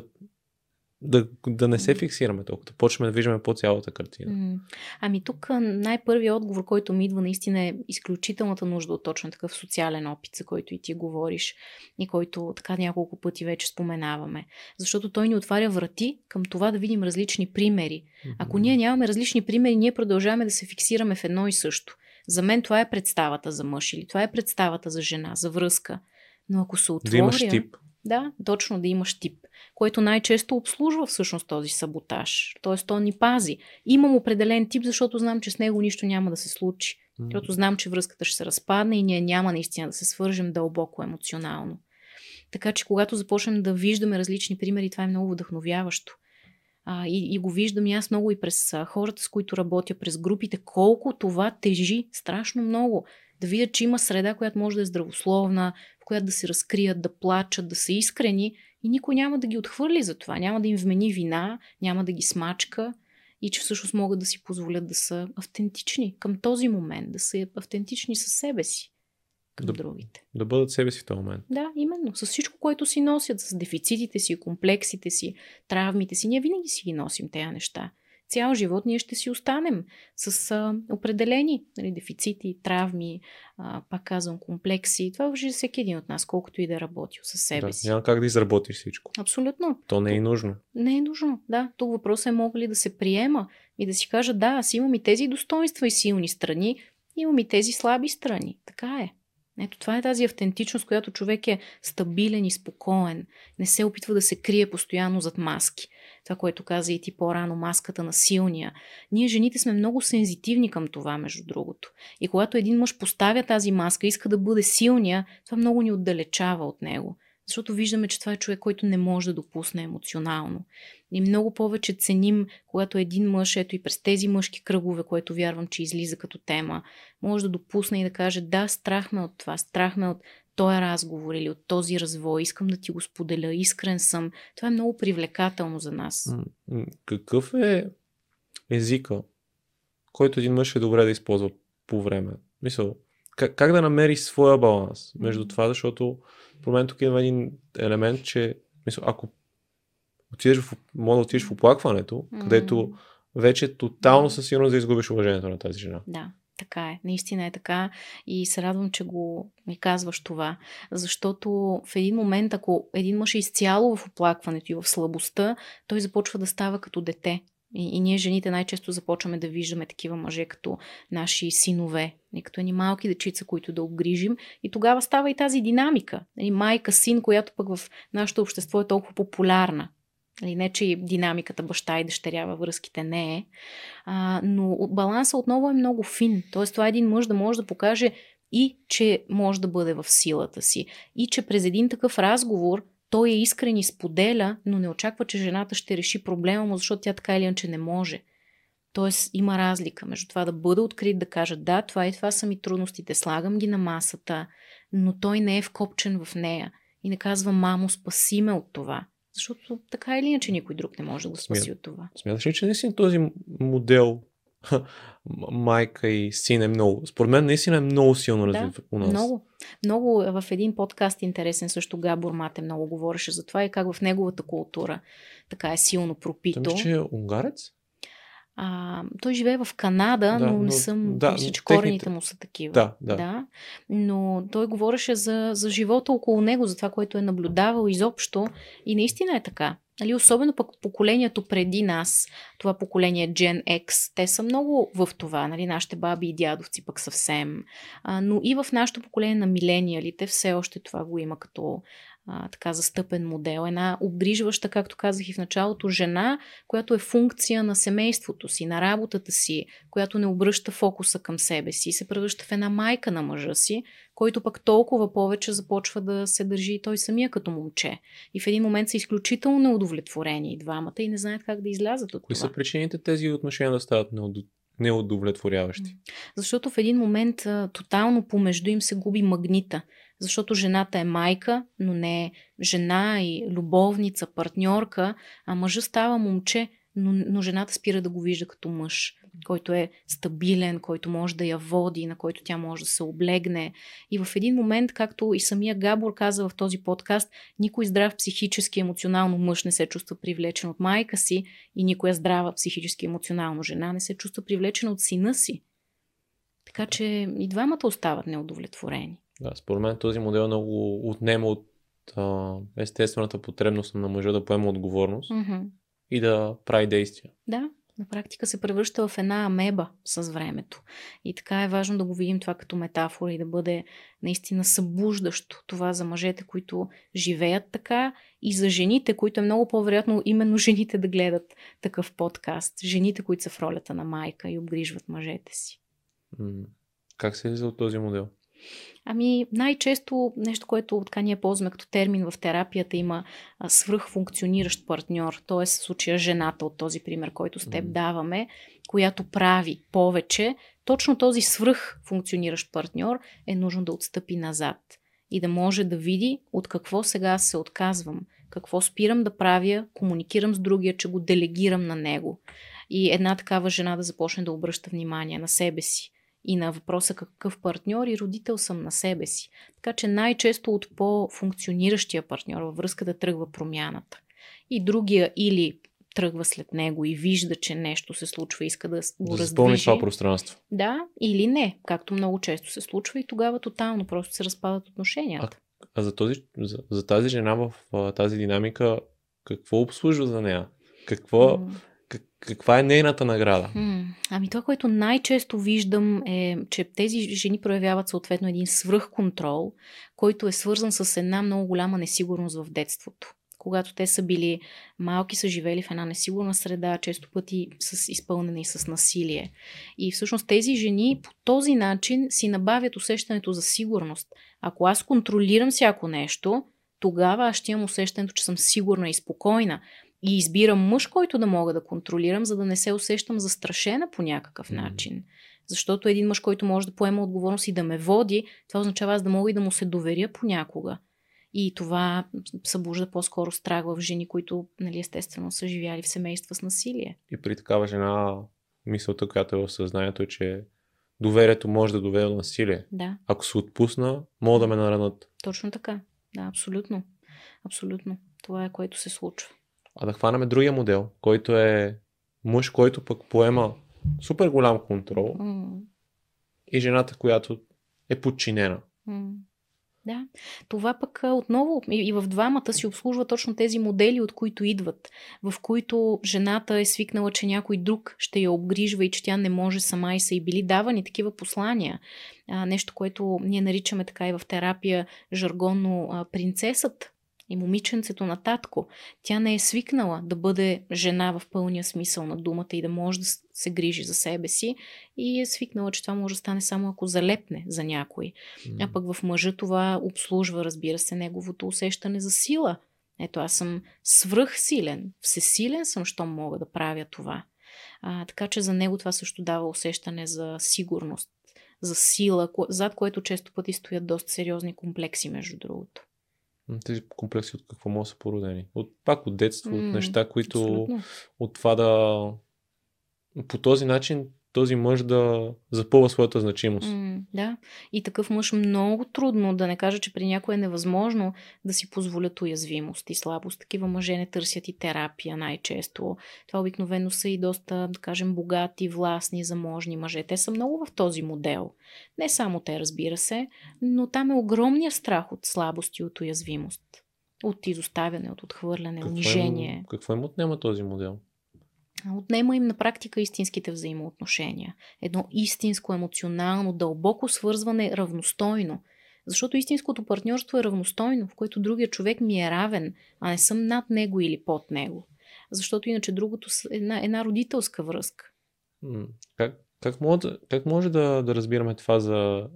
да, да не се фиксираме толкова, да почваме да виждаме по цялата картина. Ами тук най-първият отговор, който ми идва наистина е изключителната нужда от точно такъв социален опит, за който и ти говориш и който така няколко пъти вече споменаваме. Защото той ни отваря врати към това да видим различни примери. Ако ние нямаме различни примери, ние продължаваме да се фиксираме в едно и също. За мен това е представата за мъж или това е представата за жена, за връзка. Но ако се отворя... Да имаш тип. Да, точно да имаш тип което най-често обслужва всъщност този саботаж. Тоест, то ни пази. Имам определен тип, защото знам, че с него нищо няма да се случи. Mm. Защото знам, че връзката ще се разпадне и ние няма наистина да се свържем дълбоко емоционално. Така че, когато започнем да виждаме различни примери, това е много вдъхновяващо. А, и, и го виждам и аз много и през а, хората, с които работя, през групите, колко това тежи страшно много. Да видят, че има среда, която може да е здравословна, която да се разкрият, да плачат, да са искрени и никой няма да ги отхвърли за това. Няма да им вмени вина, няма да ги смачка и че всъщност могат да си позволят да са автентични към този момент, да са автентични със себе си към да, другите. Да бъдат себе си в този момент. Да, именно. С всичко, което си носят, с дефицитите си, комплексите си, травмите си. Ние винаги си ги носим тези неща цял живот ние ще си останем с а, определени нали, дефицити, травми, а, пак казвам, комплекси. Това въжи за всеки един от нас, колкото и да е работил със себе да, си. Няма как да изработиш всичко. Абсолютно. То не е нужно. Не е нужно, да. Тук въпросът е мога ли да се приема и да си кажа, да, аз имам и тези достоинства и силни страни, имам и тези слаби страни. Така е. Ето това е тази автентичност, която човек е стабилен и спокоен. Не се опитва да се крие постоянно зад маски. Това, което каза и ти по-рано, маската на силния. Ние жените сме много сензитивни към това, между другото. И когато един мъж поставя тази маска, иска да бъде силния, това много ни отдалечава от него. Защото виждаме, че това е човек, който не може да допусне емоционално. И много повече ценим, когато един мъж, ето и през тези мъжки кръгове, което вярвам, че излиза като тема, може да допусне и да каже, да, страх ме от това, страх ме от този разговор или от този развой, искам да ти го споделя, искрен съм. Това е много привлекателно за нас. Какъв е езика, който един мъж е добре да използва по време? Мисъл, как, как да намери своя баланс между това, защото по мен тук има един елемент, че мисъл, ако отидеш в, може да отидеш в оплакването, където вече тотално със сигурност да изгубиш уважението на тази жена. Да. Така е, наистина е така и се радвам, че го ми казваш това, защото в един момент, ако един мъж е изцяло в оплакването и в слабостта, той започва да става като дете. И, и ние, жените, най-често започваме да виждаме такива мъже като наши синове, и като ни малки дечица, които да обгрижим. И тогава става и тази динамика. Нали, майка, син, която пък в нашето общество е толкова популярна. Нали, не, че динамиката баща и дъщеря във връзките не е. А, но балансът отново е много фин. Тоест, това е един мъж да може да покаже и, че може да бъде в силата си. И, че през един такъв разговор той е искрен и споделя, но не очаква, че жената ще реши проблема му, защото тя така или иначе не може. Тоест има разлика между това да бъда открит, да кажа да, това и това са ми трудностите, слагам ги на масата, но той не е вкопчен в нея и не казва мамо, спаси ме от това. Защото така или иначе никой друг не може да го спаси Смя- от това. Смяташ ли, че наистина този модел майка и син е много. Според мен наистина е много силно Да, развит у нас. Много. Много е в един подкаст интересен също Габор Мате много говореше за това и как в неговата култура така е силно Той пропито. мисля, че е унгарец? А, той живее в Канада, Да, но, не съм. да, мисля, че техните- корените му са такива. Да, да. да. Но той говореше за, за живота около него, за това, което е наблюдавал изобщо. И наистина е така. Нали, особено пък поколението преди нас, това поколение Gen X, те са много в това. Нали, нашите баби и дядовци пък съвсем. А, но и в нашето поколение на милениалите все още това го има като а, така застъпен модел. Една обгрижваща, както казах и в началото, жена, която е функция на семейството си, на работата си, която не обръща фокуса към себе си, се превръща в една майка на мъжа си, който пък толкова повече започва да се държи и той самия като момче. И в един момент са изключително неудовлетворени и двамата и не знаят как да излязат от Кои това. са причините тези отношения да стават неуд- неудовлетворяващи? Защото в един момент тотално помежду им се губи магнита. Защото жената е майка, но не е жена и любовница, партньорка, а мъжа става момче, но, но жената спира да го вижда като мъж, който е стабилен, който може да я води, на който тя може да се облегне. И в един момент, както и самия Габор каза в този подкаст, никой здрав психически, емоционално мъж не се чувства привлечен от майка си и никоя здрава психически, емоционално жена не се чувства привлечена от сина си. Така че и двамата остават неудовлетворени. Да, според мен този модел много отнема от а, естествената потребност на мъжа да поема отговорност Мгм. и да прави действия. Да, на практика се превръща в една амеба с времето. И така е важно да го видим това като метафора и да бъде наистина събуждащо това за мъжете, които живеят така и за жените, които е много по-вероятно именно жените да гледат такъв подкаст. Жените, които са в ролята на майка и обгрижват мъжете си. Как се излиза от този модел? Ами най-често нещо, което така ние ползваме като термин в терапията има а, свръхфункциониращ партньор, т.е. в случая жената от този пример, който с теб даваме, която прави повече, точно този свръхфункциониращ партньор е нужно да отстъпи назад и да може да види от какво сега се отказвам, какво спирам да правя, комуникирам с другия, че го делегирам на него. И една такава жена да започне да обръща внимание на себе си и на въпроса какъв партньор и родител съм на себе си. Така че най-често от по-функциониращия партньор във връзка да тръгва промяната. И другия или тръгва след него и вижда, че нещо се случва и иска да го Да раздвижи. това пространство. Да, или не, както много често се случва и тогава тотално просто се разпадат отношенията. А за, този, за, за тази жена в а, тази динамика, какво обслужва за нея? Какво, М. как, каква е нейната награда? Ами това, което най-често виждам е, че тези жени проявяват съответно един свръхконтрол, който е свързан с една много голяма несигурност в детството. Когато те са били малки, са живели в една несигурна среда, често пъти с изпълнена и с насилие. И всъщност тези жени по този начин си набавят усещането за сигурност. Ако аз контролирам всяко нещо, тогава аз ще имам усещането, че съм сигурна и спокойна. И избирам мъж, който да мога да контролирам, за да не се усещам застрашена по някакъв начин. Защото един мъж, който може да поема отговорност и да ме води, това означава аз да мога и да му се доверя понякога. И това събужда по-скоро страх в жени, които, нали, естествено, са живяли в семейства с насилие. И при такава жена мисълта, която е в съзнанието е, че доверието може да доведе до насилие. Да, Ако се отпусна, могат да ме наранат. точно така. Да, абсолютно. Абсолютно. Това е което се случва. А да хванаме другия модел, който е мъж, който пък поема супер голям контрол М. и жената, която е подчинена. М. Да, това пък отново и, и в двамата си обслужва точно тези модели, от които идват, в които жената е свикнала, че някой друг ще я обгрижва и че тя не може сама и са и били давани такива послания. А, нещо, което ние наричаме така и в терапия жаргонно а, принцесът и момиченцето на татко. Тя не е свикнала да бъде жена в пълния смисъл на думата и да може да се грижи за себе си и е свикнала, че това може да стане само ако залепне за някой. А пък в мъжа това обслужва, разбира се, неговото усещане за сила. Ето, аз съм свръхсилен, всесилен съм, щом мога да правя това. А, така че за него това също дава усещане за сигурност, за сила, зад което често пъти стоят доста сериозни комплекси, между другото. Тези комплекси от какво могат да са породени? От, пак от детство, М, от неща, които Абсолютно. от това да по този начин този мъж да запълва своята значимост. М, да. И такъв мъж много трудно, да не кажа, че при някой е невъзможно да си позволят уязвимост и слабост. Такива мъже не търсят и терапия най-често. Това обикновено са и доста, да кажем, богати, властни, заможни мъже. Те са много в този модел. Не само те, разбира се, но там е огромния страх от слабост и от уязвимост. От изоставяне, от отхвърляне, Какво унижение. Им, какво им отнема този модел? Отнема им на практика истинските взаимоотношения. Едно истинско, емоционално, дълбоко свързване равностойно. Защото истинското партньорство е равностойно, в което другия човек ми е равен, а не съм над него или под него. Защото иначе другото е една, една родителска връзка. Как, как, може, как може да, да разбираме това за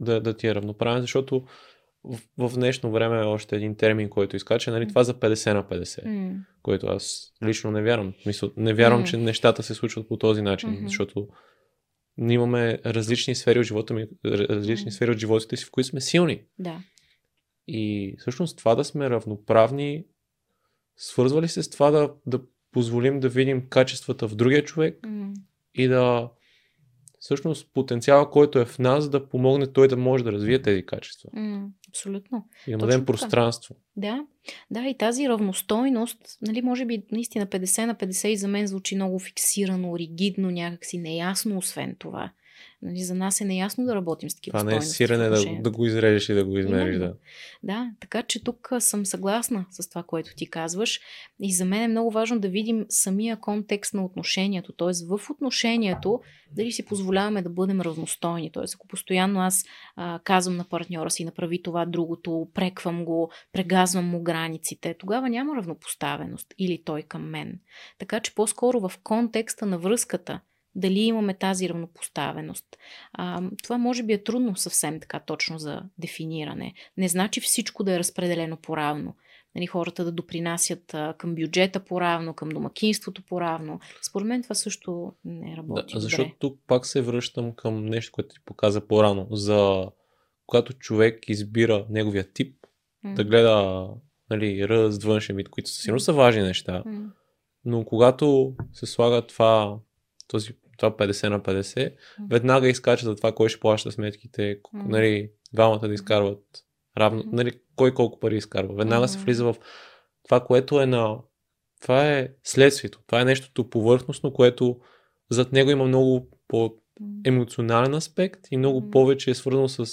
да, да ти е равноправен? Защото в, в днешно време е още един термин, който изкача, нали, това за 50 на 50, М, който аз лично не вярвам. Мисъл, не вярвам, М. че нещата се случват по този начин, Мгм. защото имаме различни сфери от живота ми, различни М. сфери от животите си, в които сме силни. Да. И всъщност това да сме равноправни, свързва ли се с това да, да позволим да видим качествата в другия човек М, и да всъщност потенциала, който е в нас, да помогне той да може да развие тези качества. м, Абсолютно. И да му дадем пространство. Да, да, и тази равностойност, нали, може би наистина 50 на 50 и за мен звучи много фиксирано, ригидно, някакси неясно, освен това. Нали, за нас е неясно да работим с такива Това не е сирене да, да го изрежеш и да го измериш. Да. Да, така че тук съм съгласна с това, което ти казваш. И за мен е много важно да видим самия контекст на отношението. Т.е. в отношението дали си позволяваме да бъдем равностойни. Т.е. ако постоянно аз а, казвам на партньора си, направи това, другото, преквам го, прегазвам му границите, тогава няма равнопоставеност или той към мен. Така че по-скоро в контекста на връзката, дали имаме тази равнопоставеност. А, това може би е трудно съвсем така точно за дефиниране. Не значи всичко да е разпределено по-равно. Нали, хората да допринасят а, към бюджета по-равно, към домакинството по-равно. Според мен това също не Да, работи защото добре. тук пак се връщам към нещо, което ти показа по-рано. За когато човек избира неговия тип, М, да гледа нали, ръст, външен вид, които със сигурност са важни неща. м, Но когато се слага това, този, това 50 на 50, М. веднага изкача за това кой ще плаща сметките, нали, двамата да изкарват равно, нали, кой колко пари изкарва. Веднага се влиза в това, което е на... Това е следствието. Това е нещото повърхностно, което зад него има много по-емоционален аспект и много повече е свързано с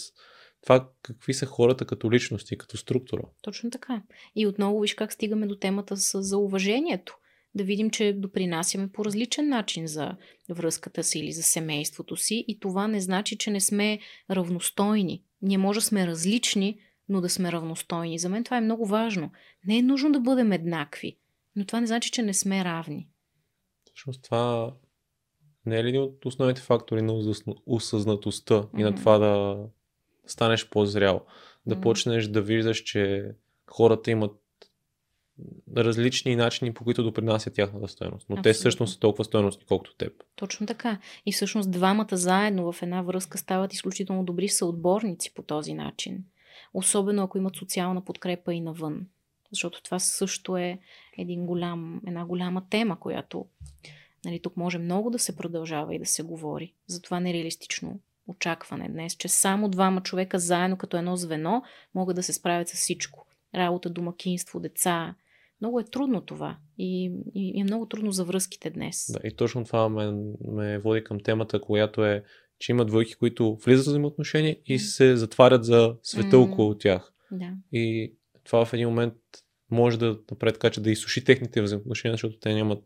това какви са хората като личности, като структура. Точно така. И отново виж как стигаме до темата с, за уважението. Да видим, че допринасяме по различен начин за връзката си или за семейството си и това не значи, че не сме равностойни. Ние може да сме различни, но да сме равностойни. За мен това е много важно. Не е нужно да бъдем еднакви, но това не значи, че не сме равни. Всъщност това не е ли един от основните фактори на осъзна- осъзнатостта и на това да станеш по-зрял? Да Мгм. почнеш да виждаш, че хората имат различни начини, по които допринасят тяхната стоеност. Но те Абсолютно. всъщност са толкова стоеностни, колкото теб. Точно така. И всъщност двамата заедно в една връзка стават изключително добри съотборници по този начин. Особено ако имат социална подкрепа и навън. Защото това също е един голям, една голяма тема, която нали, тук може много да се продължава и да се говори. За това нереалистично очакване днес, че само двама човека заедно като едно звено могат да се справят с всичко. Работа, домакинство, деца. Много е трудно това. И, и, е много трудно за връзките днес. Да, и точно това ме, ме води към темата, която е, че има двойки, които влизат в взаимоотношения и се затварят за света М. около тях. Да. И това в един момент може да направи така, че да изсуши техните взаимоотношения, защото те нямат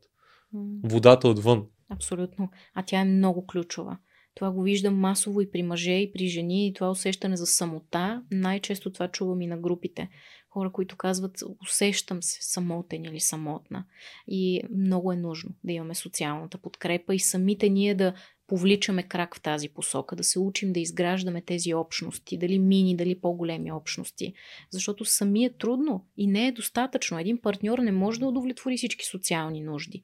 водата отвън. Абсолютно. А тя е много ключова. Това го виждам масово и при мъже, и при жени, и това усещане за самота. Най-често това чувам и на групите. Хора, които казват, усещам се самотен или самотна. И много е нужно да имаме социалната подкрепа и самите ние да повличаме крак в тази посока, да се учим да изграждаме тези общности, дали мини, дали по-големи общности. Защото сами е трудно и не е достатъчно. Един партньор не може да удовлетвори всички социални нужди.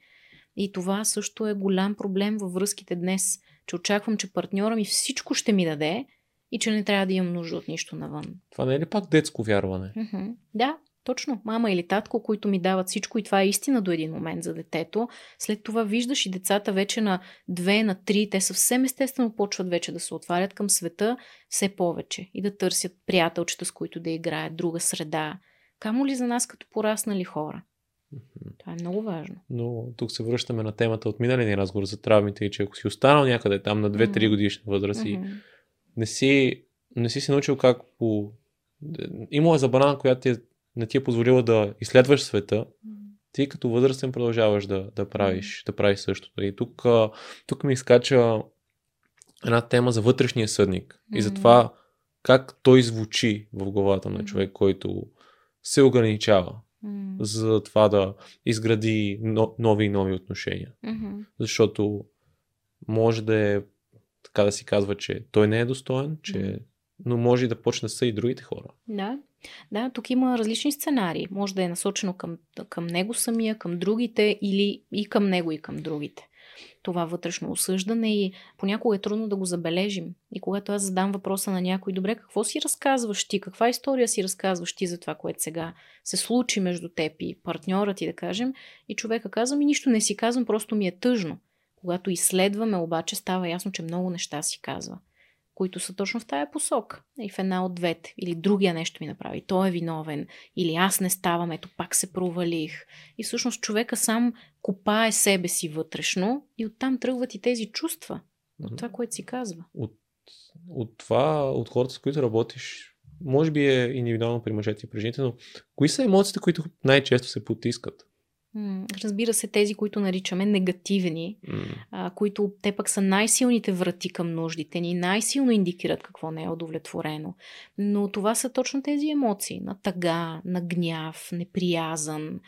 И това също е голям проблем във връзките днес, че очаквам, че партньора ми всичко ще ми даде и че не трябва да имам нужда от нищо навън. Това не е ли пак детско вярване? Mm-hmm. Да, точно. Мама или татко, които ми дават всичко и това е истина до един момент за детето. След това виждаш и децата вече на две, на три, те съвсем естествено почват вече да се отварят към света все повече и да търсят приятелчета, с които да играят, друга среда. Камо ли за нас като пораснали хора? Това е много важно. Но тук се връщаме на темата от миналия ни разговор за травмите и че ако си останал някъде там на 2-3 mm-hmm. годишна възраст и не си, не си се научил как по... Имало е забрана, която ти е, не ти е позволила да изследваш света, ти като възрастен продължаваш да, да, правиш, да правиш същото. И тук, тук ми изкача една тема за вътрешния съдник. И за това как той звучи в главата на човек, който се ограничава mm. за това да изгради но, нови и нови отношения. Mm-hmm. Защото може да е така да си казва, че той не е достоен, че mm. но може и да почне са и другите хора. Да. Да, тук има различни сценарии. Може да е насочено към, към него самия, към другите или и към него и към другите това вътрешно осъждане и понякога е трудно да го забележим. И когато аз задам въпроса на някой, добре, какво си разказваш ти, каква история си разказваш ти за това, което сега се случи между теб и партньора ти, да кажем, и човека казва ми, нищо не си казвам, просто ми е тъжно. Когато изследваме, обаче става ясно, че много неща си казва които са точно в тая посока. И в една от двете. Или другия нещо ми направи. Той е виновен. Или аз не ставам, ето пак се провалих. И всъщност човека сам копае себе си вътрешно и оттам тръгват и тези чувства. От това, което си казва. От, от това, от хората, с които работиш, може би е индивидуално при мъжете и при жените, но кои са емоциите, които най-често се потискат? Разбира се, тези, които наричаме негативни, mm. а, които те пък са най-силните врати към нуждите ни, най-силно индикират какво не е удовлетворено. Но това са точно тези емоции на тъга, на гняв, неприязан,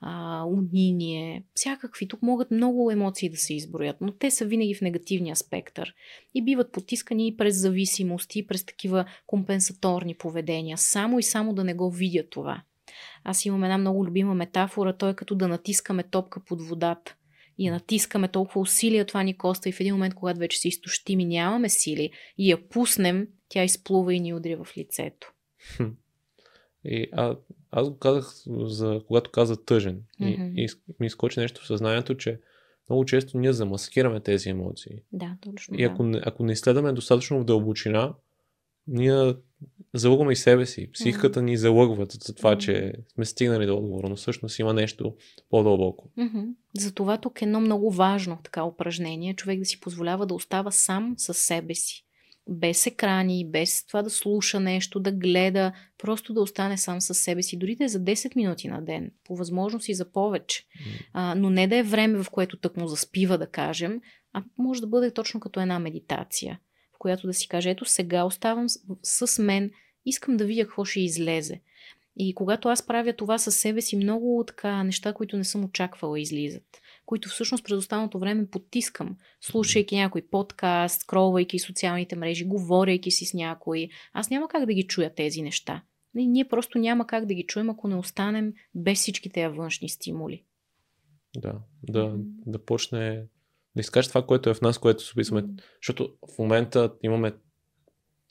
а, униние, всякакви. Тук могат много емоции да се изброят, но те са винаги в негативния спектър и биват потискани и през зависимости, и през такива компенсаторни поведения, само и само да не го видят това. Аз имам една много любима метафора, той е като да натискаме топка под водата. И я натискаме толкова усилия, това ни коста и в един момент, когато вече се изтощим и нямаме сили и я пуснем, тя изплува и ни удря в лицето. И, а, аз го казах, за, когато каза тъжен. Mm-hmm. И, и ми изкочи нещо в съзнанието, че много често ние замаскираме тези емоции. Да, точно. И ако, да. ако не изследваме достатъчно в дълбочина, ние залъгваме и себе си. Психиката ни залъгва за това, че сме стигнали до отговор, но всъщност има нещо по-дълбоко. Mm-hmm. Затова тук е едно много важно така упражнение, човек да си позволява да остава сам със себе си. Без екрани, без това да слуша нещо, да гледа, просто да остане сам със себе си, дори да е за 10 минути на ден, по възможност и за повече. А, но не да е време, в което тък му заспива, да кажем, а може да бъде точно като една медитация която да си каже, ето сега оставам с, с мен, искам да видя какво ще излезе. И когато аз правя това със себе си, много така неща, които не съм очаквала, излизат. Които всъщност през останалото време потискам, слушайки някой подкаст, скролвайки социалните мрежи, говорейки си с някой. Аз няма как да ги чуя тези неща. Ние просто няма как да ги чуем, ако не останем без всички тези външни стимули. Да, да, да почне да изкажеш това, което е в нас, което се описваме. Mm. Защото в момента имаме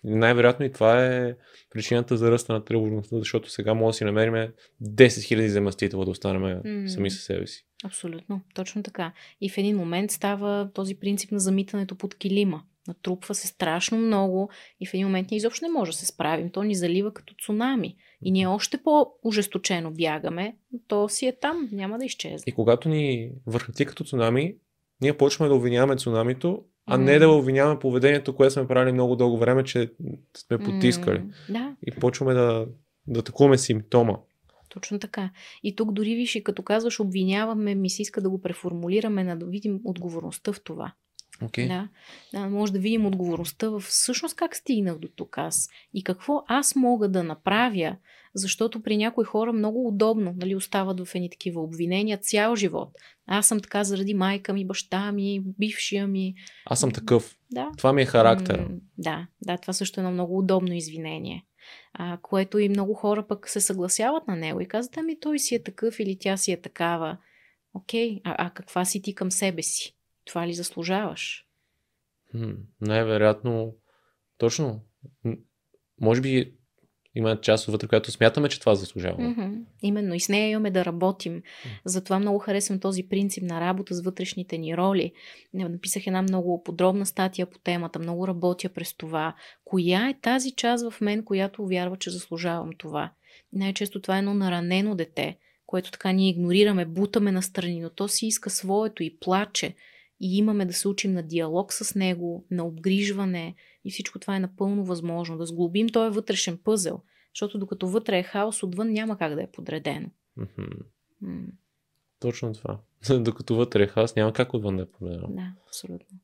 най-вероятно и това е причината за ръста на тревожността, защото сега може да си намерим 10 000 заместителя да останем mm. сами със себе си. Абсолютно, точно така. И в един момент става този принцип на замитането под килима. Натрупва се страшно много и в един момент ние изобщо не може да се справим. То ни залива като цунами. И ние още по-ужесточено бягаме, то си е там, няма да изчезне. И когато ни върхати като цунами, ние почваме да обвиняваме цунамито, а mm. не да обвиняваме поведението, което сме правили много дълго време, че сме потискали. Mm. Да. И почваме да, да атакуваме симптома. Точно така. И тук дори виж, и като казваш обвиняваме, ми се иска да го преформулираме, да видим отговорността в това. Okay. Да, да, може да видим отговорността в всъщност как стигнах до тук аз и какво аз мога да направя, защото при някои хора много удобно нали, остават в едни такива обвинения цял живот. Аз съм така заради майка ми, баща ми, бившия ми. Аз съм такъв. Да. Това ми е характер. Да, да, това също е едно много удобно извинение. А, което и много хора пък се съгласяват на него и казват, ами той си е такъв или тя си е такава. Окей, а, а каква си ти към себе си? Това ли заслужаваш? най-вероятно, точно, може би има част вътре, която смятаме, че това заслужава. Mm-hmm. Именно. И с нея имаме да работим. Затова много харесвам този принцип на работа с вътрешните ни роли. Написах една много подробна статия по темата. Много работя през това. Коя е тази част в мен, която вярва, че заслужавам това? Най-често това е едно наранено дете, което така ние игнорираме, бутаме на страни, но то си иска своето и плаче. И имаме да се учим на диалог с него, на обгрижване и всичко това е напълно възможно. Да сглобим този вътрешен пъзел, защото докато вътре е хаос, отвън няма как да е подредено. Mm-hmm. Mm. Точно това. докато вътре е хаос, няма как отвън да е подредено. Да, абсолютно.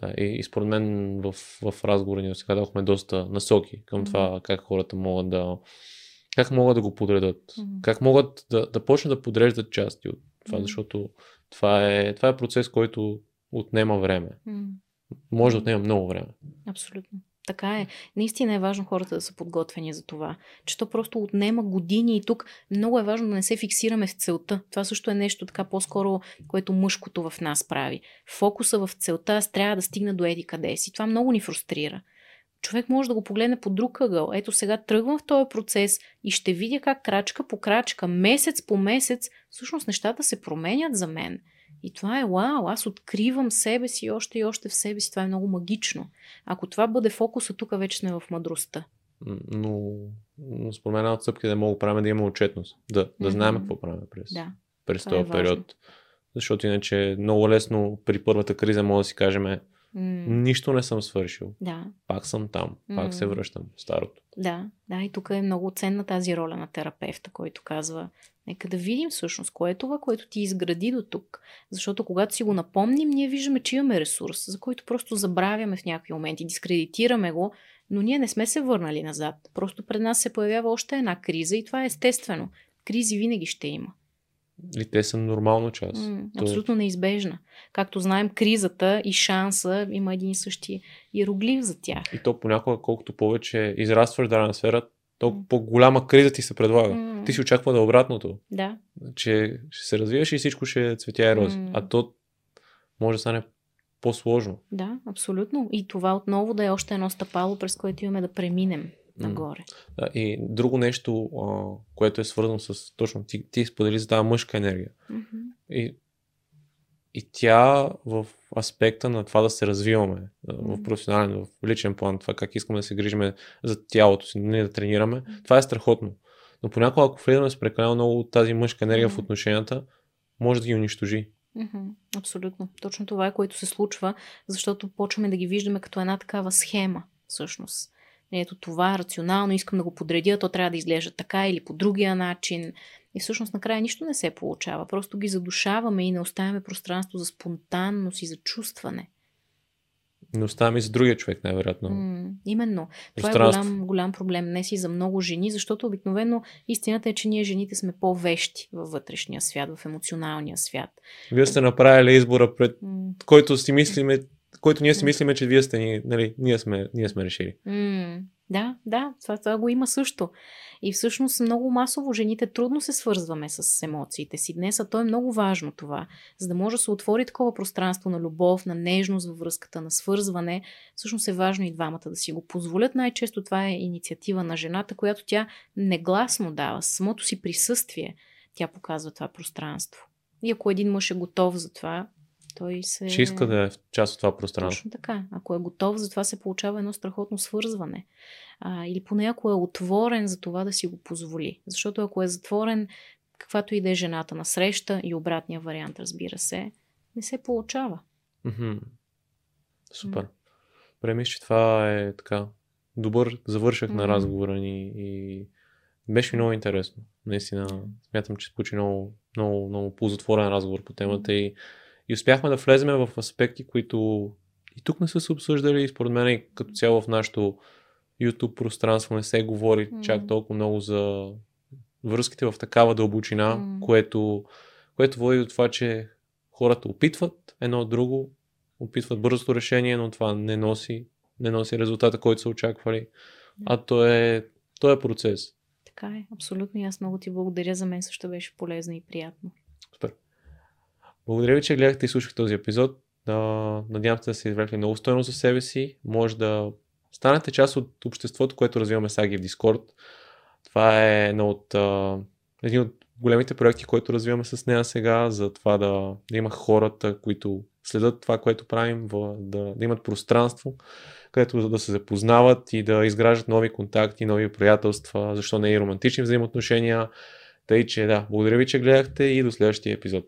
Да, и, и според мен в, в разговора ни сега дадохме доста насоки към mm-hmm. това как хората могат да как могат да го подредат, mm-hmm. как могат да, да почнат да подреждат части от това, mm-hmm. защото това е, това е процес, който отнема време. Mm. Може да отнема много време. Абсолютно. Така е. Наистина е важно хората да са подготвени за това. Че то просто отнема години и тук много е важно да не се фиксираме в целта. Това също е нещо така по-скоро, което мъжкото в нас прави. Фокуса в целта, аз трябва да стигна до еди къде си. Това много ни фрустрира. Човек може да го погледне по друг ъгъл. Ето сега тръгвам в този процес и ще видя как крачка по крачка, месец по месец, всъщност нещата се променят за мен. И това е вау, аз откривам себе си още и още в себе си. Това е много магично. Ако това бъде фокуса, тук вече сме в мъдростта. Но, но според мен една от стъпките да мога правим да има отчетност. Да, да mm-hmm. знаем какво правим през, да, през този е период. Защото иначе е много лесно при първата криза може да си кажем Mm. Нищо не съм свършил. Да. Пак съм там. Пак mm. се връщам старото. Да, да, и тук е много ценна тази роля на терапевта, който казва, нека да видим всъщност кое е това, което ти изгради до тук. Защото когато си го напомним, ние виждаме, че имаме ресурс, за който просто забравяме в някакви моменти, дискредитираме го, но ние не сме се върнали назад. Просто пред нас се появява още една криза и това е естествено. Кризи винаги ще има. И те са нормална част. М, абсолютно неизбежна. Както знаем, кризата и шанса има един и същи иероглиф за тях. И то понякога, колкото повече израстваш в дадена сфера, то по-голяма криза ти се предлага. Mm. Ти си очаква да обратното. Да. Че ще се развиваш и всичко ще е цветя и рози. Mm. А то може да стане по-сложно. Да, абсолютно. И това отново да е още едно стъпало, през което имаме да преминем нагоре. Да, и друго нещо, а, което е свързано с точно ти, ти сподели за тази мъжка енергия. Mm-hmm. И, и тя в аспекта на това да се развиваме mm-hmm. в професионален, в личен план, това как искаме да се грижиме за тялото си, не да тренираме, mm-hmm. това е страхотно. Но понякога, ако влизаме с прекалено много тази мъжка енергия mm-hmm. в отношенията, може да ги унищожи. Mm-hmm. Абсолютно. Точно това е, което се случва, защото почваме да ги виждаме като една такава схема, всъщност ето това рационално, искам да го подредя, то трябва да изглежда така или по другия начин. И всъщност накрая нищо не се получава. Просто ги задушаваме и не оставяме пространство за спонтанност и за чувстване. Не оставяме и за другия човек, най-вероятно. М, именно. Това е голям, голям проблем днес и за много жени, защото обикновено истината е, че ние жените сме по-вещи във вътрешния свят, в емоционалния свят. Вие сте направили избора, пред М. който си мислиме, който ние си мислиме, че вие сте, нали, ние сме, ние сме решили. Mm, да, да, това, това го има също. И всъщност много масово жените трудно се свързваме с емоциите си днес, а то е много важно това. За да може да се отвори такова пространство на любов, на нежност във връзката, на свързване, всъщност е важно и двамата да си го позволят. Най-често това е инициатива на жената, която тя негласно дава, самото си присъствие, тя показва това пространство. И ако един мъж е готов за това, той се... Ще иска да е част от това пространство. Точно така. Ако е готов, за това се получава едно страхотно свързване. А, или поне ако е отворен за това да си го позволи. Защото ако е затворен, каквато и да е жената на среща и обратния вариант, разбира се, не се получава. Mm-hmm. Супер. Премиш, че това е така добър завършък mm-hmm. на разговора ни и беше ми много интересно. Наистина, смятам, че се получи много, много, много ползотворен разговор по темата и и успяхме да влезем в аспекти, които и тук не са се обсъждали и според мен и като цяло в нашото YouTube пространство не се говори mm. чак толкова много за връзките в такава дълбочина, mm. което, което води до това, че хората опитват едно от друго, опитват бързото решение, но това не носи, не носи резултата, който са очаквали. А то е, то е процес. Така е, абсолютно. И аз много ти благодаря. За мен също беше полезно и приятно. Благодаря ви, че гледахте и слушахте този епизод. надявам се да се извлекли много стойност за себе си. Може да станете част от обществото, което развиваме Саги в Discord. Това е едно от, един от големите проекти, които развиваме с нея сега, за това да, да има хората, които следят това, което правим, да, да имат пространство, където да се запознават и да изграждат нови контакти, нови приятелства, защо не и романтични взаимоотношения. Тъй, че да, благодаря ви, че гледахте и до следващия епизод.